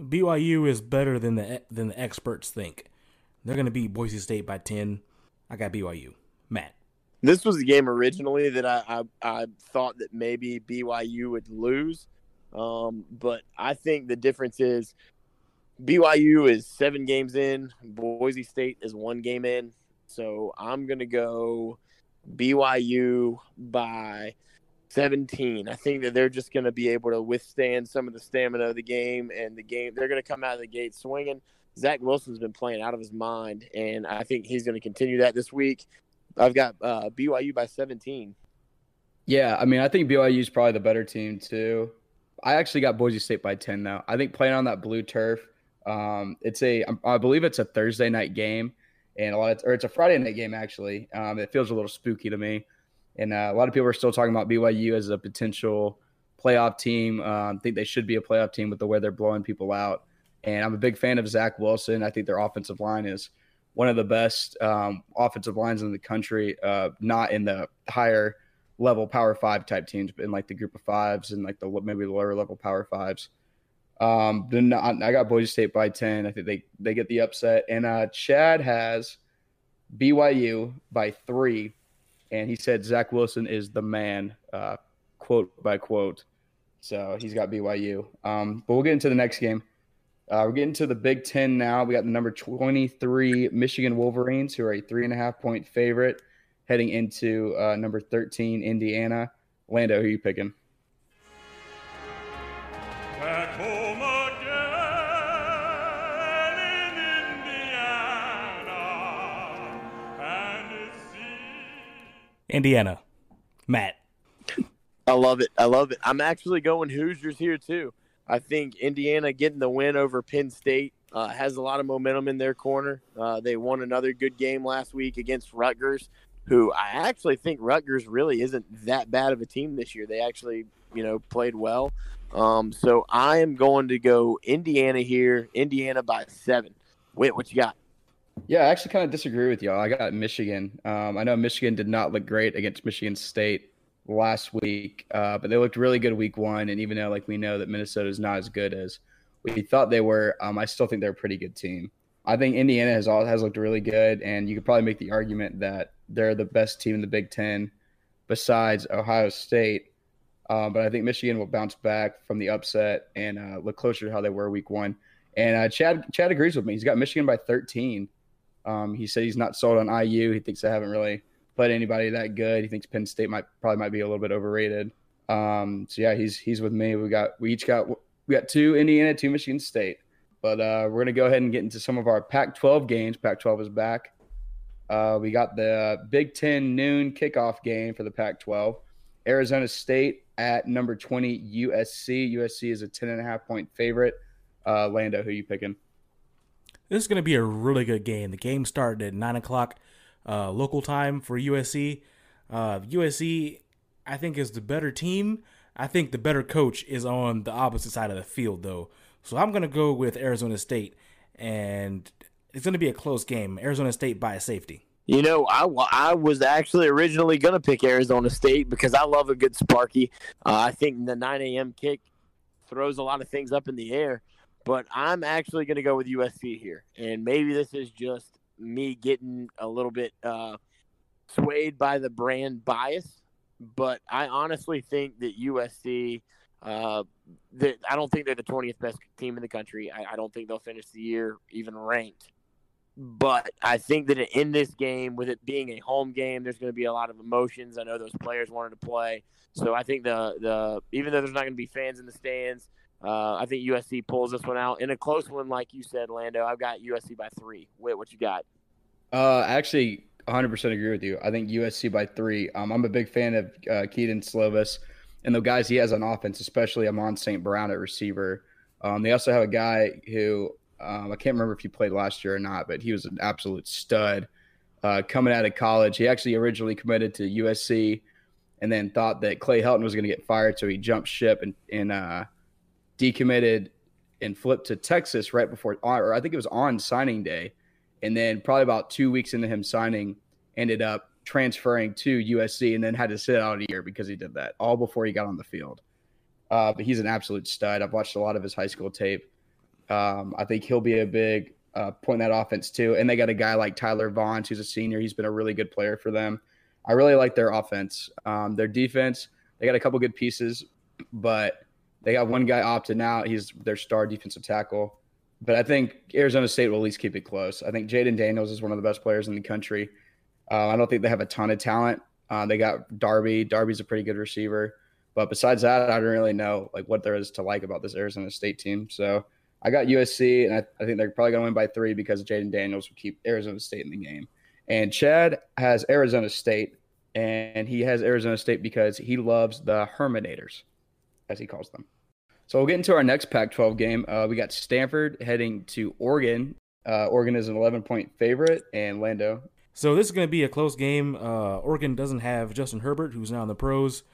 B: BYU is better than the than the experts think. They're going to beat Boise State by ten. I got BYU. Matt.
C: This was the game originally that I I, I thought that maybe BYU would lose, um, but I think the difference is BYU is seven games in, Boise State is one game in. So I'm gonna go BYU by 17. I think that they're just gonna be able to withstand some of the stamina of the game and the game. They're gonna come out of the gate swinging. Zach Wilson's been playing out of his mind, and I think he's going to continue that this week. I've got uh, BYU by 17.
A: Yeah, I mean, I think BYU is probably the better team too. I actually got Boise State by ten though. I think playing on that blue turf, um, it's a I believe it's a Thursday night game, and a lot of or it's a Friday night game actually. Um, it feels a little spooky to me, and uh, a lot of people are still talking about BYU as a potential playoff team. Um, think they should be a playoff team with the way they're blowing people out. And I'm a big fan of Zach Wilson. I think their offensive line is one of the best um, offensive lines in the country, uh, not in the higher level Power Five type teams, but in like the group of fives and like the maybe the lower level Power Fives. Um, then I got Boise State by ten. I think they they get the upset, and uh, Chad has BYU by three, and he said Zach Wilson is the man, uh, quote by quote. So he's got BYU. Um, but we'll get into the next game. Uh, we're getting to the Big Ten now. We got the number 23 Michigan Wolverines, who are a three and a half point favorite, heading into uh, number 13 Indiana. Lando, who are you picking?
B: Indiana. Matt.
C: I love it. I love it. I'm actually going Hoosiers here too. I think Indiana getting the win over Penn State uh, has a lot of momentum in their corner. Uh, they won another good game last week against Rutgers, who I actually think Rutgers really isn't that bad of a team this year. They actually, you know, played well. Um, so I am going to go Indiana here, Indiana by seven. Whit, what you got?
A: Yeah, I actually kind of disagree with y'all. I got Michigan. Um, I know Michigan did not look great against Michigan State last week, uh, but they looked really good week one. And even though like we know that Minnesota is not as good as we thought they were, um, I still think they're a pretty good team. I think Indiana has all has looked really good, and you could probably make the argument that they're the best team in the Big Ten, besides Ohio State. Um, but I think Michigan will bounce back from the upset and uh, look closer to how they were week one. And uh, Chad Chad agrees with me. He's got Michigan by 13. Um, he said he's not sold on IU. He thinks they haven't really played anybody that good. He thinks Penn State might probably might be a little bit overrated. Um, so yeah, he's he's with me. We got we each got we got two Indiana, two Michigan State. But uh, we're gonna go ahead and get into some of our Pac-12 games. Pac-12 is back. Uh, we got the Big Ten noon kickoff game for the Pac-12. Arizona State at number 20 USC. USC is a 10 and a half point favorite. Uh, Lando, who you picking?
B: This is going to be a really good game. The game started at 9 o'clock uh, local time for USC. Uh, USC, I think, is the better team. I think the better coach is on the opposite side of the field, though. So I'm going to go with Arizona State, and it's going to be a close game. Arizona State by a safety.
C: You know, I, I was actually originally going to pick Arizona State because I love a good Sparky. Uh, I think the 9 a.m. kick throws a lot of things up in the air, but I'm actually going to go with USC here. And maybe this is just me getting a little bit uh, swayed by the brand bias, but I honestly think that USC. Uh, that I don't think they're the 20th best team in the country. I, I don't think they'll finish the year even ranked. But I think that in this game, with it being a home game, there's going to be a lot of emotions. I know those players wanted to play, so I think the the even though there's not going to be fans in the stands, uh, I think USC pulls this one out in a close one, like you said, Lando. I've got USC by three. Whit, what you got?
A: Uh, actually, 100% agree with you. I think USC by three. Um, I'm a big fan of uh, Kedon Slovis and the guys he has on offense, especially Amon St. Brown at receiver. Um, they also have a guy who um, I can't remember if he played last year or not, but he was an absolute stud uh, coming out of college. He actually originally committed to USC and then thought that Clay Helton was going to get fired, so he jumped ship and, and uh, decommitted and flipped to Texas right before, or I think it was on signing day. And then probably about two weeks into him signing, ended up transferring to USC and then had to sit out a year because he did that all before he got on the field. Uh, but he's an absolute stud. I've watched a lot of his high school tape. Um, I think he'll be a big uh, point in that offense too. And they got a guy like Tyler Vaughn, who's a senior. He's been a really good player for them. I really like their offense. Um, their defense, they got a couple good pieces, but they got one guy opting out. He's their star defensive tackle. But I think Arizona State will at least keep it close. I think Jayden Daniels is one of the best players in the country. Uh, I don't think they have a ton of talent. Uh, they got Darby. Darby's a pretty good receiver. But besides that, I don't really know like what there is to like about this Arizona State team. So I got USC, and I, I think they're probably going to win by three because Jayden Daniels will keep Arizona State in the game. And Chad has Arizona State, and he has Arizona State because he loves the Herminators, as he calls them. So we'll get into our next Pac-12 game. Uh, we got Stanford heading to Oregon. Uh, Oregon is an 11-point favorite, and Lando.
B: So this is going to be a close game. Uh, Oregon doesn't have Justin Herbert, who's now in the pros,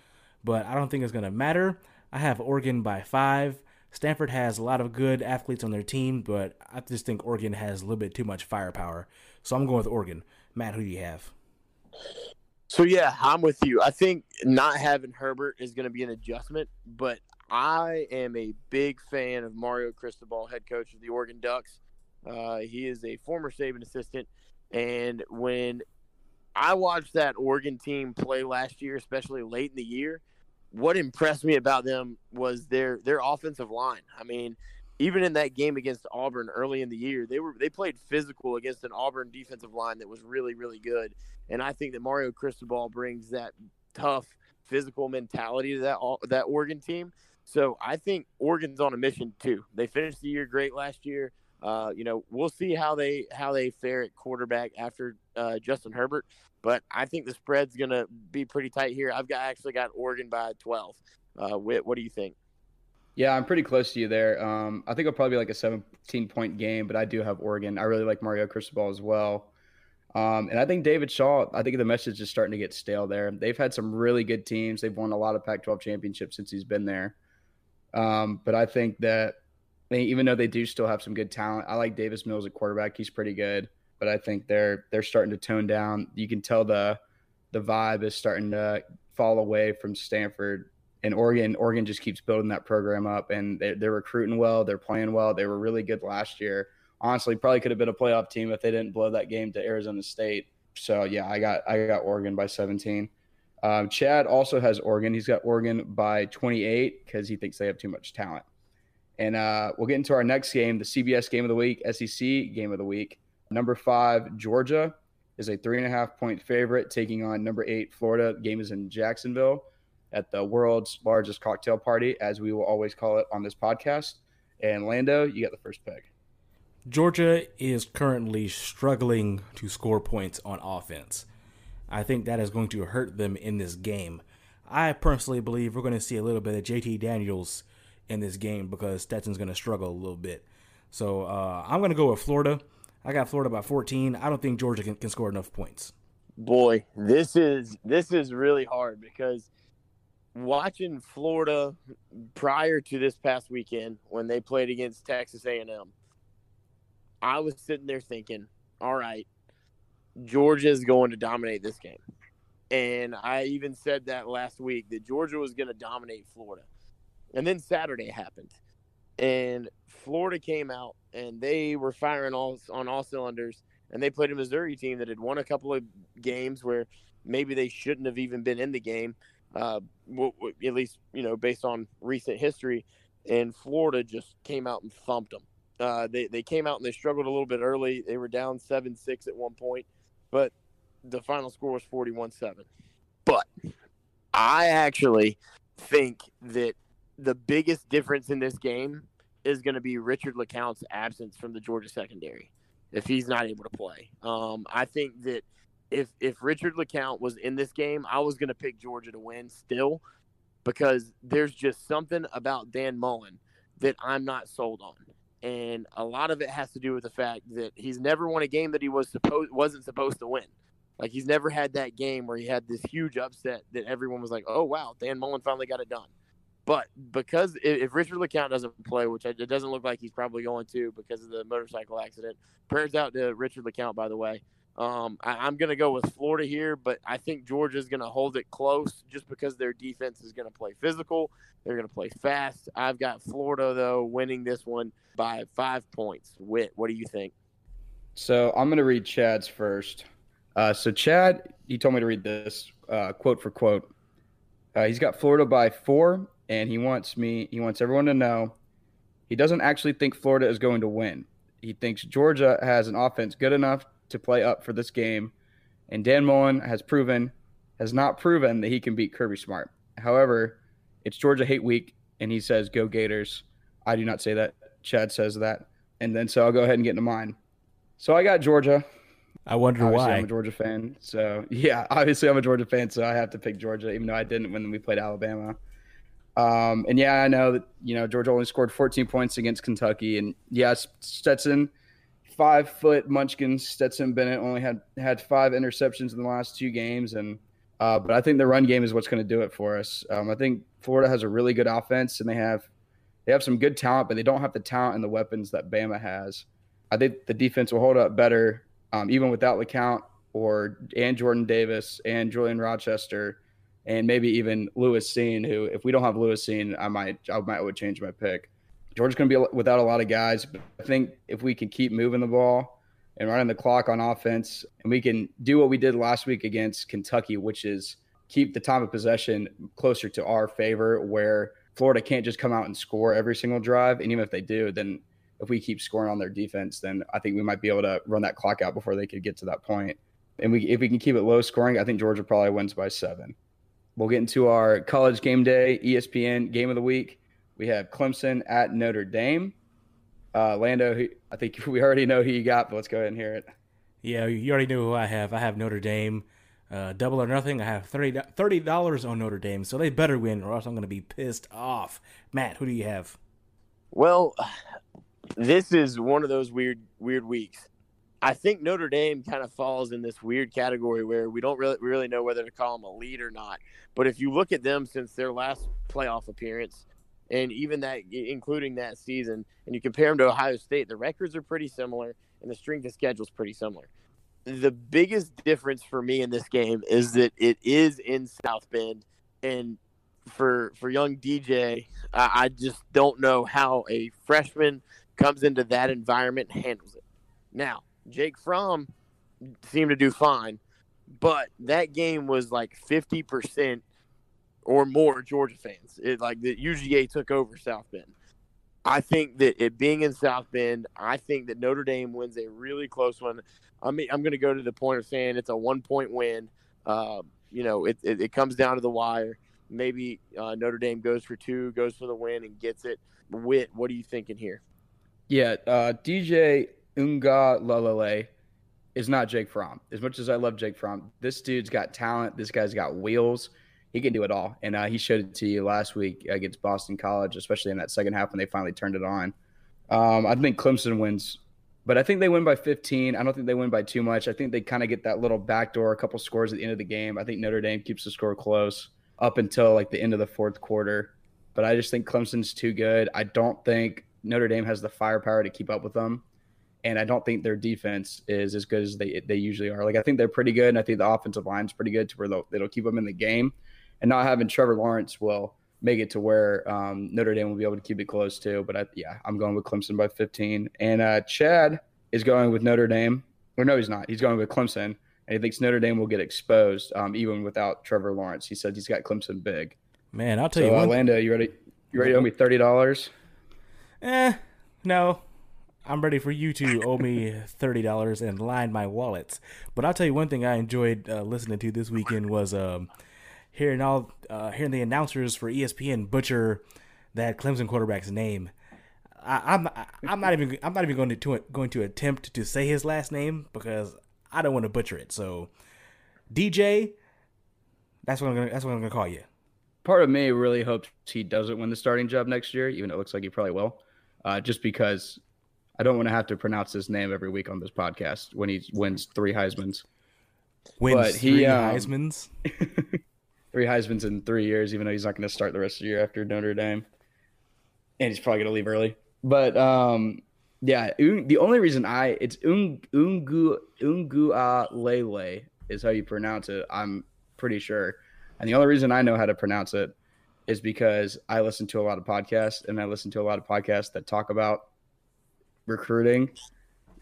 B: but I don't think it's going to matter. I have Oregon by five. Stanford has a lot of good athletes on their team, but I just think Oregon has a little bit too much firepower. So I'm going with Oregon. Matt, who do you have?
C: So yeah, I'm with you. I think not having Herbert is going to be an adjustment, but I am a big fan of Mario Cristobal, head coach of the Oregon Ducks. Uh, he is a former Saban assistant, and when I watched that Oregon team play last year, especially late in the year, what impressed me about them was their their offensive line. I mean, even in that game against Auburn early in the year, they were they played physical against an Auburn defensive line that was really really good. And I think that Mario Cristobal brings that tough physical mentality to that that Oregon team. So I think Oregon's on a mission too. They finished the year great last year. Uh, you know, we'll see how they how they fare at quarterback after uh, Justin Herbert. But I think the spread's going to be pretty tight here. I've got actually got Oregon by 12. Uh, Whit, what do you think?
A: Yeah, I'm pretty close to you there. Um, I think it'll probably be like a 17 point game, but I do have Oregon. I really like Mario Cristobal as well. Um, and I think David Shaw, I think the message is starting to get stale there. They've had some really good teams. They've won a lot of Pac 12 championships since he's been there. Um, but I think that they, even though they do still have some good talent, I like Davis Mills at quarterback. He's pretty good but I think they're they're starting to tone down. You can tell the the vibe is starting to fall away from Stanford and Oregon. Oregon just keeps building that program up, and they're, they're recruiting well. They're playing well. They were really good last year. Honestly, probably could have been a playoff team if they didn't blow that game to Arizona State. So yeah, I got I got Oregon by 17. Um, Chad also has Oregon. He's got Oregon by 28 because he thinks they have too much talent. And uh, we'll get into our next game, the CBS game of the week, SEC game of the week. Number five, Georgia is a three and a half point favorite, taking on number eight, Florida. Game is in Jacksonville at the world's largest cocktail party, as we will always call it on this podcast. And Lando, you got the first pick.
B: Georgia is currently struggling to score points on offense. I think that is going to hurt them in this game. I personally believe we're going to see a little bit of JT Daniels in this game because Stetson's going to struggle a little bit. So uh, I'm going to go with Florida. I got Florida by 14. I don't think Georgia can, can score enough points.
C: Boy, this is this is really hard because watching Florida prior to this past weekend when they played against Texas A&M, I was sitting there thinking, all right, Georgia is going to dominate this game. And I even said that last week that Georgia was going to dominate Florida. And then Saturday happened. And Florida came out and they were firing all on all cylinders. And they played a Missouri team that had won a couple of games where maybe they shouldn't have even been in the game, uh, w- w- at least you know based on recent history. And Florida just came out and thumped them. Uh, they they came out and they struggled a little bit early. They were down seven six at one point, but the final score was forty one seven. But I actually think that the biggest difference in this game is going to be Richard LeCounte's absence from the Georgia secondary if he's not able to play. Um, I think that if if Richard LeCounte was in this game, I was going to pick Georgia to win still because there's just something about Dan Mullen that I'm not sold on. And a lot of it has to do with the fact that he's never won a game that he was supposed wasn't supposed to win. Like he's never had that game where he had this huge upset that everyone was like, "Oh wow, Dan Mullen finally got it done." But because if Richard LeCounte doesn't play, which it doesn't look like he's probably going to because of the motorcycle accident, prayers out to Richard LeCounte, by the way. Um, I, am going to go with Florida here, but I think Georgia's going to hold it close just because their defense is going to play physical. They're going to play fast. I've got Florida, though, winning this one by five points. Whit, what do you think?
A: So I'm going to read Chad's first. Uh, so, Chad, he told me to read this uh, quote for quote. Uh, he's got Florida by four and he wants me he wants everyone to know he doesn't actually think Florida is going to win. He thinks Georgia has an offense good enough to play up for this game, and Dan Mullen has proven has not proven that he can beat Kirby Smart. However, it's Georgia hate week, and he says go Gators. I do not say that. Chad says that, and then so I'll go ahead and get into mine. So I got Georgia.
B: I wonder
A: obviously
B: why.
A: I'm a Georgia fan, so [laughs] yeah, obviously I'm a Georgia fan, so I have to pick Georgia, even though I didn't when we played Alabama. Um, and yeah, I know that you know Georgia only scored 14 points against Kentucky, and yes, Stetson, five foot Munchkin Stetson Bennett only had had five interceptions in the last two games, and uh, but I think the run game is what's going to do it for us. Um, I think Florida has a really good offense, and they have they have some good talent, but they don't have the talent and the weapons that Bama has. I think the defense will hold up better, um, even without LeCounte or and Jordan Davis and Julian Rochester and maybe even Lewis Cine. who if we don't have Lewis Cine, I might I might would change my pick. Georgia's going to be without a lot of guys, but I think if we can keep moving the ball and running the clock on offense, and we can do what we did last week against Kentucky, which is keep the time of possession closer to our favor, where Florida can't just come out and score every single drive, and even if they do, then if we keep scoring on their defense, then I think we might be able to run that clock out before they could get to that point. And we, if we can keep it low scoring, I think Georgia probably wins by seven. We'll get into our college game day ESPN game of the week. We have Clemson at Notre Dame. Uh, Lando, I think [laughs] we already know who you got, but let's go ahead and hear it.
B: Yeah, you already know who I have. I have Notre Dame. Uh, double or nothing. I have $30 on Notre Dame, so they better win, or else I'm going to be pissed off. Matt, who do you have?
C: Well, this is one of those weird, weird weeks. I think Notre Dame kind of falls in this weird category where we don't really really know whether to call them a lead or not. But if you look at them since their last playoff appearance, and even that, including that season, and you compare them to Ohio State, the records are pretty similar, and the strength of schedule is pretty similar. The biggest difference for me in this game is that it is in South Bend, and for for young DJ, I, I just don't know how a freshman comes into that environment and handles it. Now, Jake Fromm seemed to do fine, but that game was like 50% or more Georgia fans. It like the UGA took over South Bend. I think that it being in South Bend, I think that Notre Dame wins a really close one. I mean, I'm going to go to the point of saying it's a one point win. Uh, you know, it, it, it, comes down to the wire. Maybe uh, Notre Dame goes for two, goes for the win, and gets it. Whit, what are you thinking here?
A: Yeah, uh, DJ Uiagalelei is not Jake Fromm. As much as I love Jake Fromm, this dude's got talent. This guy's got wheels. He can do it all. And uh, he showed it to you last week against Boston College, especially in that second half when they finally turned it on. Um, I think Clemson wins, but I think they win by 15. I don't think they win by too much. I think they kind of get that little backdoor, a couple scores at the end of the game. I think Notre Dame keeps the score close up until like the end of the fourth quarter. But I just think Clemson's too good. I don't think Notre Dame has the firepower to keep up with them and I don't think their defense is as good as they they usually are. Like I think they're pretty good, and I think the offensive line's pretty good to where they'll, it'll keep them in the game, and not having Trevor Lawrence will make it to where um, Notre Dame will be able to keep it close too. But I, yeah, I'm going with Clemson by 15, and uh, Chad is going with Notre Dame. Or no, he's not. He's going with Clemson, and he thinks Notre Dame will get exposed um, even without Trevor Lawrence. He said he's got Clemson big.
B: Man, I'll tell
A: so,
B: you,
A: uh, Lando, you ready? You ready to owe me thirty dollars?
B: Eh, no. I'm ready for you to owe me thirty dollars and line my wallets. But I'll tell you one thing I enjoyed uh, listening to this weekend was um, hearing all uh, hearing the announcers for ESPN butcher that Clemson quarterback's name. I, am I'm, I'm not even I'm not even going to, going to attempt to say his last name because I don't want to butcher it. So DJ, that's what I'm gonna that's what I'm gonna call you.
A: Part of me really hopes he doesn't win the starting job next year, even though it looks like he probably will. Uh, just because I don't want to have to pronounce his name every week on this podcast when he wins three Heisman's.
B: Wins but he, three um, Heisman's? [laughs]
A: three Heisman's in three years, even though he's not going to start the rest of the year after Notre Dame. And he's probably going to leave early. But um, yeah, the only reason I it's Ungu Ungu Lele is how you pronounce it. I'm pretty sure, and the only reason I know how to pronounce it is because I listen to a lot of podcasts, and I listen to a lot of podcasts that talk about recruiting,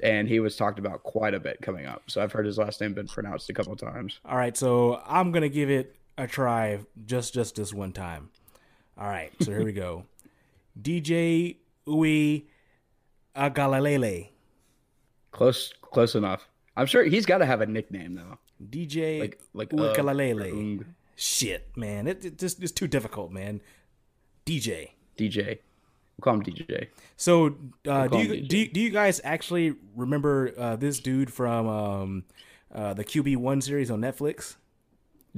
A: and he was talked about quite a bit coming up. So I've heard his last name been pronounced a couple times.
B: All right, so I'm gonna give it a try just just this one time. All right, so here we go. [laughs] DJ Ui Agalalele.
A: Close, close enough. I'm sure he's got to have a nickname though.
B: DJ like like Ugalele. Uh, Shit, man, it, it just it's too difficult, man. DJ.
A: DJ. We'll call him DJ.
B: So, uh, do you, do do you guys actually remember uh, this dude from um, uh, the QB one series on Netflix?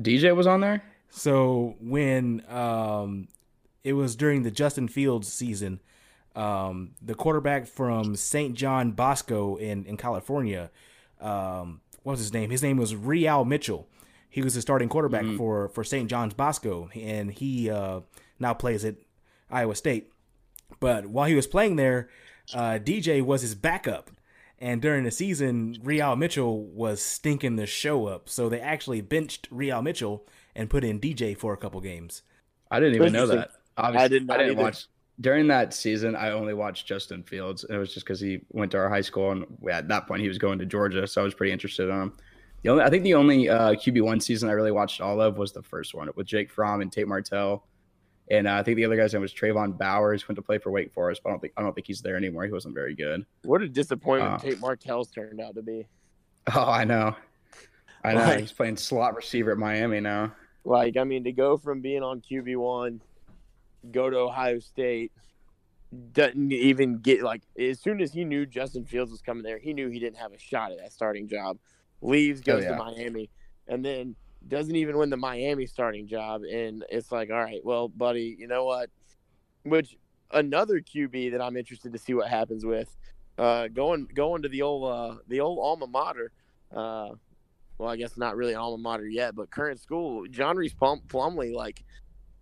A: DJ was on there.
B: So when um, it was during the Justin Fields season, um, the quarterback from St. John Bosco in in California, um, what was his name? His name was Re-al Mitchell. He was the starting quarterback mm-hmm. for for St. John's Bosco, and he uh, now plays at Iowa State. But while he was playing there, uh, DJ was his backup, And during the season, Re-al Mitchell was stinking the show up. So they actually benched Re-al Mitchell and put in DJ for a couple games.
A: I didn't even know that. Obviously,
C: I did not
A: I didn't
C: either.
A: watch during that season. I only watched Justin Fields, and it was just because he went to our high school, and at that point he was going to Georgia, so I was pretty interested in him. The only, I think the only uh, QB one season I really watched all of was the first one with Jake Fromm and Tate Martell, and uh, I think the other guy's name was Trayvon Bowers, went to play for Wake Forest, but I don't think I don't think he's there anymore. He wasn't very good.
C: What a disappointment
A: Uh,
C: Tate Martell's turned out to be.
A: Oh, I know, I know.
C: Right.
A: He's playing slot receiver at Miami now.
C: Like, I mean, to go from being on QB one, go to Ohio State, doesn't even get like as soon as he knew Justin Fields was coming there, he knew he didn't have a shot at that starting job. Leaves, goes
A: yeah.
C: to Miami, and then doesn't even win the Miami starting job. And it's like, all right, well, buddy, you know what? Which another QB that I'm interested to see what happens with, uh, going going to the old uh, the old alma mater. Uh, well, I guess not really alma mater yet, but current school, John Rhys Plum- Plumlee, like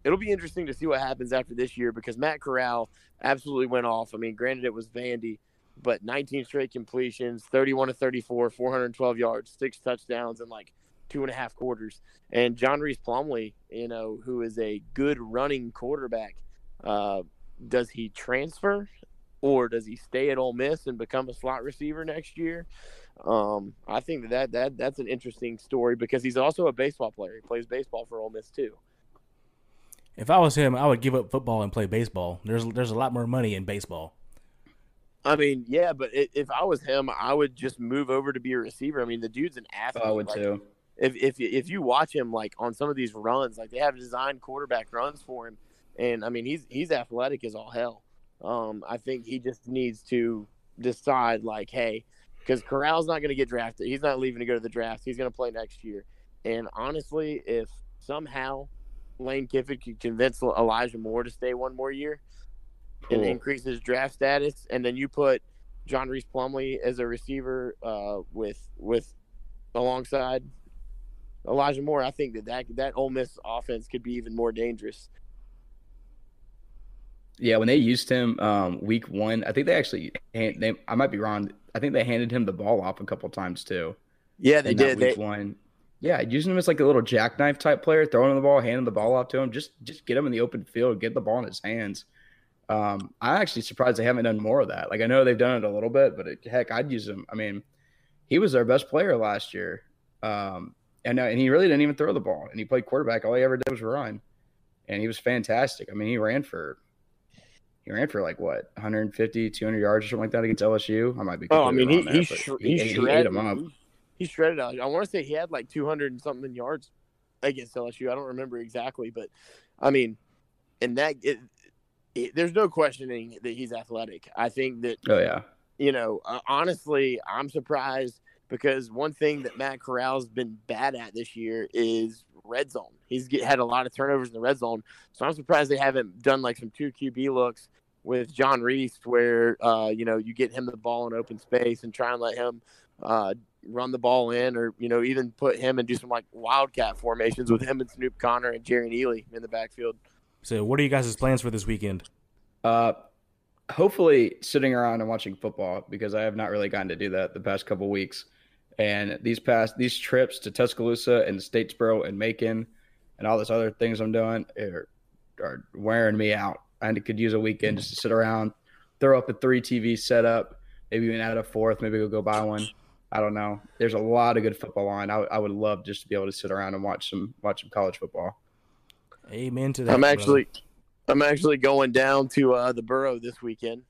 C: it'll be interesting to see what happens after this year because Matt Corral absolutely went off. I mean, granted it was Vandy, but 19 straight completions, 31 to 34, 412 yards, six touchdowns and like two and a half quarters. And John Rhys Plumlee, you know, who is a good running quarterback, uh, does he transfer or does he stay at Ole Miss and become a slot receiver next year? Um, I think that, that that that's an interesting story because he's also a baseball player. He plays baseball for Ole Miss too.
B: If I was him, I would give up football and play baseball. There's there's a lot more money in baseball.
C: I mean, yeah, but i if I was him, I would just move over to be a receiver. I mean, the dude's an athlete.
A: Oh, I would
C: Like,
A: too.
C: If if you- if you watch him like on some of these runs, like they have designed quarterback runs for him, and I mean he's he's athletic as all hell. Um, I think he just needs to decide like, hey, because Corral's not going to get drafted. He's not leaving to go to the draft. He's going to play next year. And honestly, if somehow Lane Kiffin could convince Elijah Moore to stay one more year and
A: Cool.
C: increase his draft status, and then you put John Rhys Plumlee as a receiver uh, with with alongside Elijah Moore, I think that, that that Ole Miss offense could be even more dangerous.
A: Yeah, when they used him um, week one, I think they actually hand, they, I might be wrong. I think they handed him the ball off a couple times too.
C: Yeah, they did. They,
A: Week one. Yeah, using him as like a little jackknife type player, throwing him the ball, handing the ball off to him, just just get him in the open field, get the ball in his hands. Um, I'm actually surprised they haven't done more of that. Like I know they've done it a little bit, but it, heck, I'd use him. I mean, he was their best player last year, um, and uh, and he really didn't even throw the ball, and he played quarterback. All he ever did was run, and he was fantastic. I mean, he ran for he ran for like what 150, 200 yards or something like that against LSU. I might be.
C: oh, I mean, he he, sh-
A: he,
C: he,
A: he
C: shredded
A: ate him up.
C: He, he shredded. out. I want to say he had like 200 and something yards against LSU. I don't remember exactly, but I mean, and that it, it, there's no questioning that he's athletic. I think that
A: Oh yeah.
C: you know, uh, honestly, I'm surprised because one thing that Matt Corral's been bad at this year is red zone. He's get, had a lot of turnovers in the red zone, so I'm surprised they haven't done like some two QB looks with John Rhys, where uh, you know you get him the ball in open space and try and let him uh, run the ball in, or you know even put him and do some like wildcat formations with him and Snoop Conner and Jerrion Ealy in the backfield.
B: So, what are you guys' plans for this weekend?
A: Uh, hopefully sitting around and watching football because I have not really gotten to do that the past couple weeks. And these past these trips to Tuscaloosa and Statesboro and Macon and all this other things I'm doing are, are wearing me out. I could use a weekend just to sit around, throw up a three TV setup, maybe even add a fourth, maybe we'll go buy one. I don't know. There's a lot of good football on. I, I would love just to be able to sit around and watch some watch some college football.
B: Amen to that.
C: I'm
B: brother.
C: actually, I'm actually going down to uh, the Borough this weekend.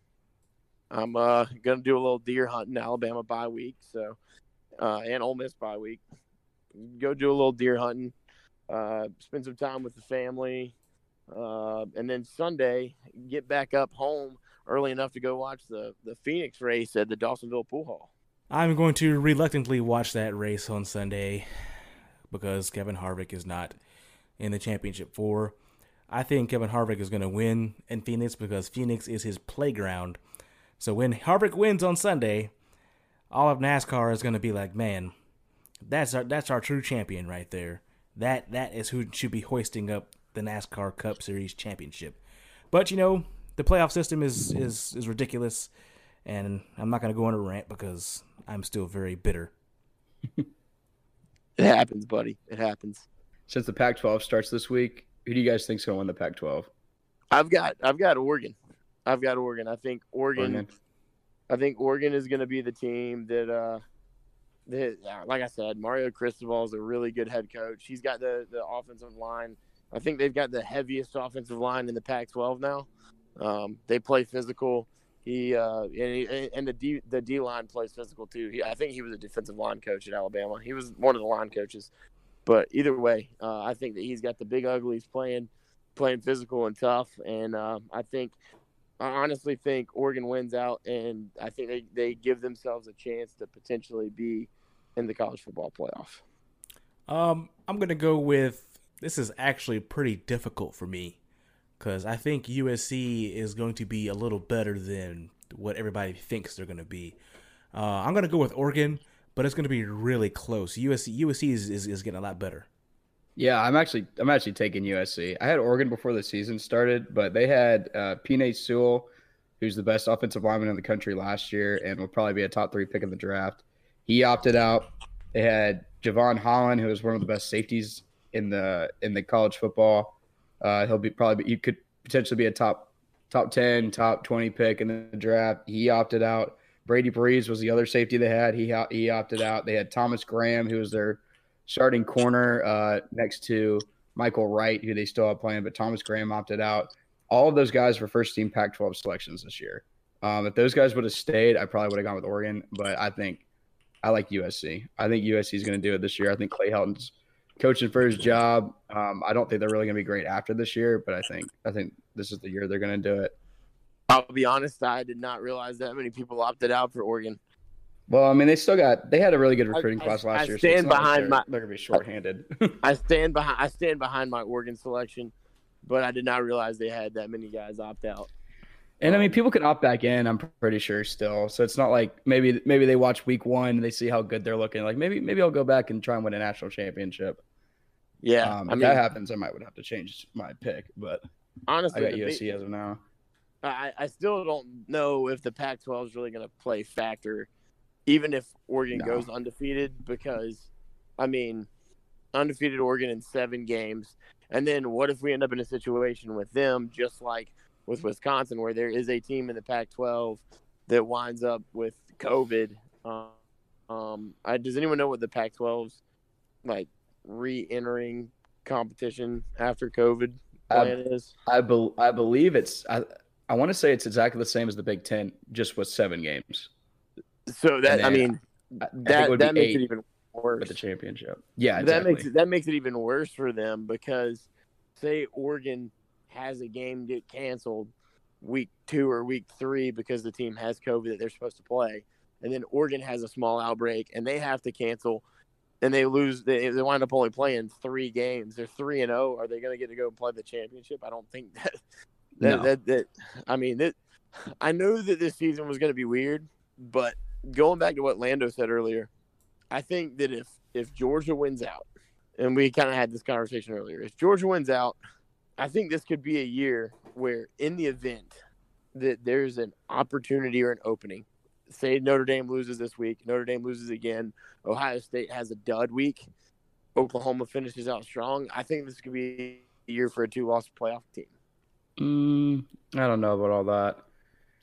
C: I'm uh, gonna do a little deer hunting, Alabama bye week, so uh, and Ole Miss bye week. Go do a little deer hunting, uh, spend some time with the family, uh, and then Sunday get back up home early enough to go watch the the Phoenix race at the Dawsonville Pool Hall.
B: I'm going to reluctantly watch that race on Sunday because Kevin Harvick is not in the championship four. I think Kevin Harvick is going to win in Phoenix because Phoenix is his playground. So when Harvick wins on Sunday, all of NASCAR is going to be like, man, that's our that's our true champion right there. That that is who should be hoisting up the NASCAR Cup Series championship. But you know, the playoff system is is is ridiculous, and I'm not going to go on a rant because I'm still very bitter. [laughs]
C: it happens, buddy. It happens.
A: Since the Pac-12 starts this week, who do you guys think's going to win the Pac-12?
C: I've got I've got Oregon. I've got Oregon. I think Oregon. Oregon. I think Oregon is going to be the team that, uh, that, like I said, Mario Cristobal is a really good head coach. He's got the the offensive line. I think they've got the heaviest offensive line in the Pac-12 now. Um, they play physical. He uh, and, he, and the D the D line plays physical too. He, I think he was a defensive line coach at Alabama. He was one of the line coaches. But either way, uh, I think that he's got the big uglies playing playing physical and tough. And uh, I think I honestly think Oregon wins out, and I think they, they give themselves a chance to potentially be in the college football playoff.
B: Um, I'm gonna go with this is actually pretty difficult for me because I think USC is going to be a little better than what everybody thinks they're going to be. Uh, I'm going to go with Oregon, but it's going to be really close. USC USC is, is, is getting a lot better.
A: Yeah, I'm actually I'm actually taking USC. I had Oregon before the season started, but they had uh, Sewell, who's the best offensive lineman in the country last year, and will probably be a top three pick in the draft. He opted out. They had Jevon Holland, who was one of the best safeties in the in the college football. Uh, he'll be probably he could potentially be a top top ten, top twenty pick in the draft. He opted out. Brady Breeze was the other safety they had. He he opted out. They had Thomas Graham, who was their starting corner uh, next to Mykael Wright, who they still have playing, but Thomas Graham opted out. All of those guys were first team Pac 12 selections this year. Um, if those guys would have stayed, I probably would have gone with Oregon, but I think I like USC. I think USC is going to do it this year. I think Clay Helton's coaching for his job. Um, I don't think they're really going to be great after this year, but I think I think this is the year they're going to do it.
C: I'll be honest, I did not realize that many people opted out for Oregon.
A: Well, I mean, they still got they had a really good recruiting I, class last
C: I
A: year.
C: Stand so behind my.
A: They're gonna be shorthanded. [laughs]
C: I stand behind. I stand behind my Oregon selection, but I did not realize they had that many guys opt out.
A: And I mean, people can opt back in. I'm pretty sure still. So it's not like maybe maybe they watch week one and they see how good they're looking. Like maybe maybe I'll go back and try and win a national championship.
C: Yeah,
A: um, if I mean, that happens, I might would have to change my pick. But
C: honestly,
A: I got USC big, as of now.
C: I, I still don't know if the Pac-12 is really going to play factor even if Oregon no. goes undefeated, because I mean, undefeated Oregon in seven games, and then what if we end up in a situation with them, just like with Wisconsin, where there is a team in the Pac-12 that winds up with COVID? Um, um I, does anyone know what the Pac-12's like re-entering competition after COVID plan
A: I,
C: is?
A: I, be, I believe it's I, I want to say it's exactly the same as the Big Ten, just with seven games.
C: So that I mean that that makes it even worse
A: for the championship. Yeah,
C: exactly. that makes it, that makes it even worse for them because say Oregon has a game get canceled week two or week three because the team has COVID that they're supposed to play, and then Oregon has a small outbreak and they have to cancel, and they lose. They, they wind up only playing three games. They're three and zero. Oh. Are they going to get to go play the championship? I don't think [laughs] that. That, no. that, that I mean that. I know that this season was going to be weird, but going back to what Lando said earlier, I think that if if Georgia wins out, and we kind of had this conversation earlier, if Georgia wins out, I think this could be a year where, in the event that there's an opportunity or an opening, say Notre Dame loses this week, Notre Dame loses again, Ohio State has a dud week, Oklahoma finishes out strong. I think this could be a year for a two-loss playoff team.
A: Mm, I don't know about all that.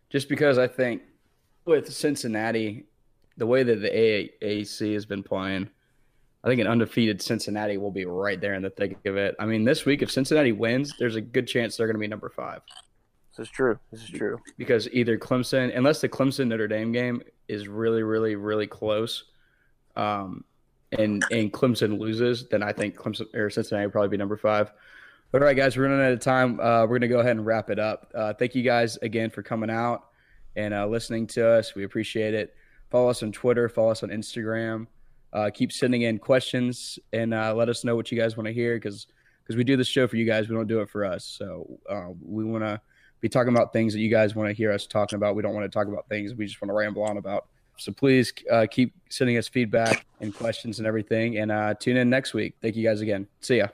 A: Just because I think with Cincinnati, the way that the AAC has been playing, I think an undefeated Cincinnati will be right there in the thick of it. I mean, this week, if Cincinnati wins, there's a good chance they're going to be number five.
C: This is true. This is true.
A: Because either Clemson, unless the Clemson Notre Dame game is really, really, really close, um, and and Clemson loses, then I think Clemson or Cincinnati will probably be number five. But all right, guys, we're running out of time. Uh, we're going to go ahead and wrap it up. Uh, thank you guys again for coming out and uh, listening to us. We appreciate it. Follow us on Twitter, follow us on Instagram. Uh, keep sending in questions and uh, let us know what you guys want to hear because because we do this show for you guys. We don't do it for us. So uh, we want to be talking about things that you guys want to hear us talking about. We don't want to talk about things we just want to ramble on about. So please uh, keep sending us feedback and questions and everything. And uh, tune in next week. Thank you guys again. See ya.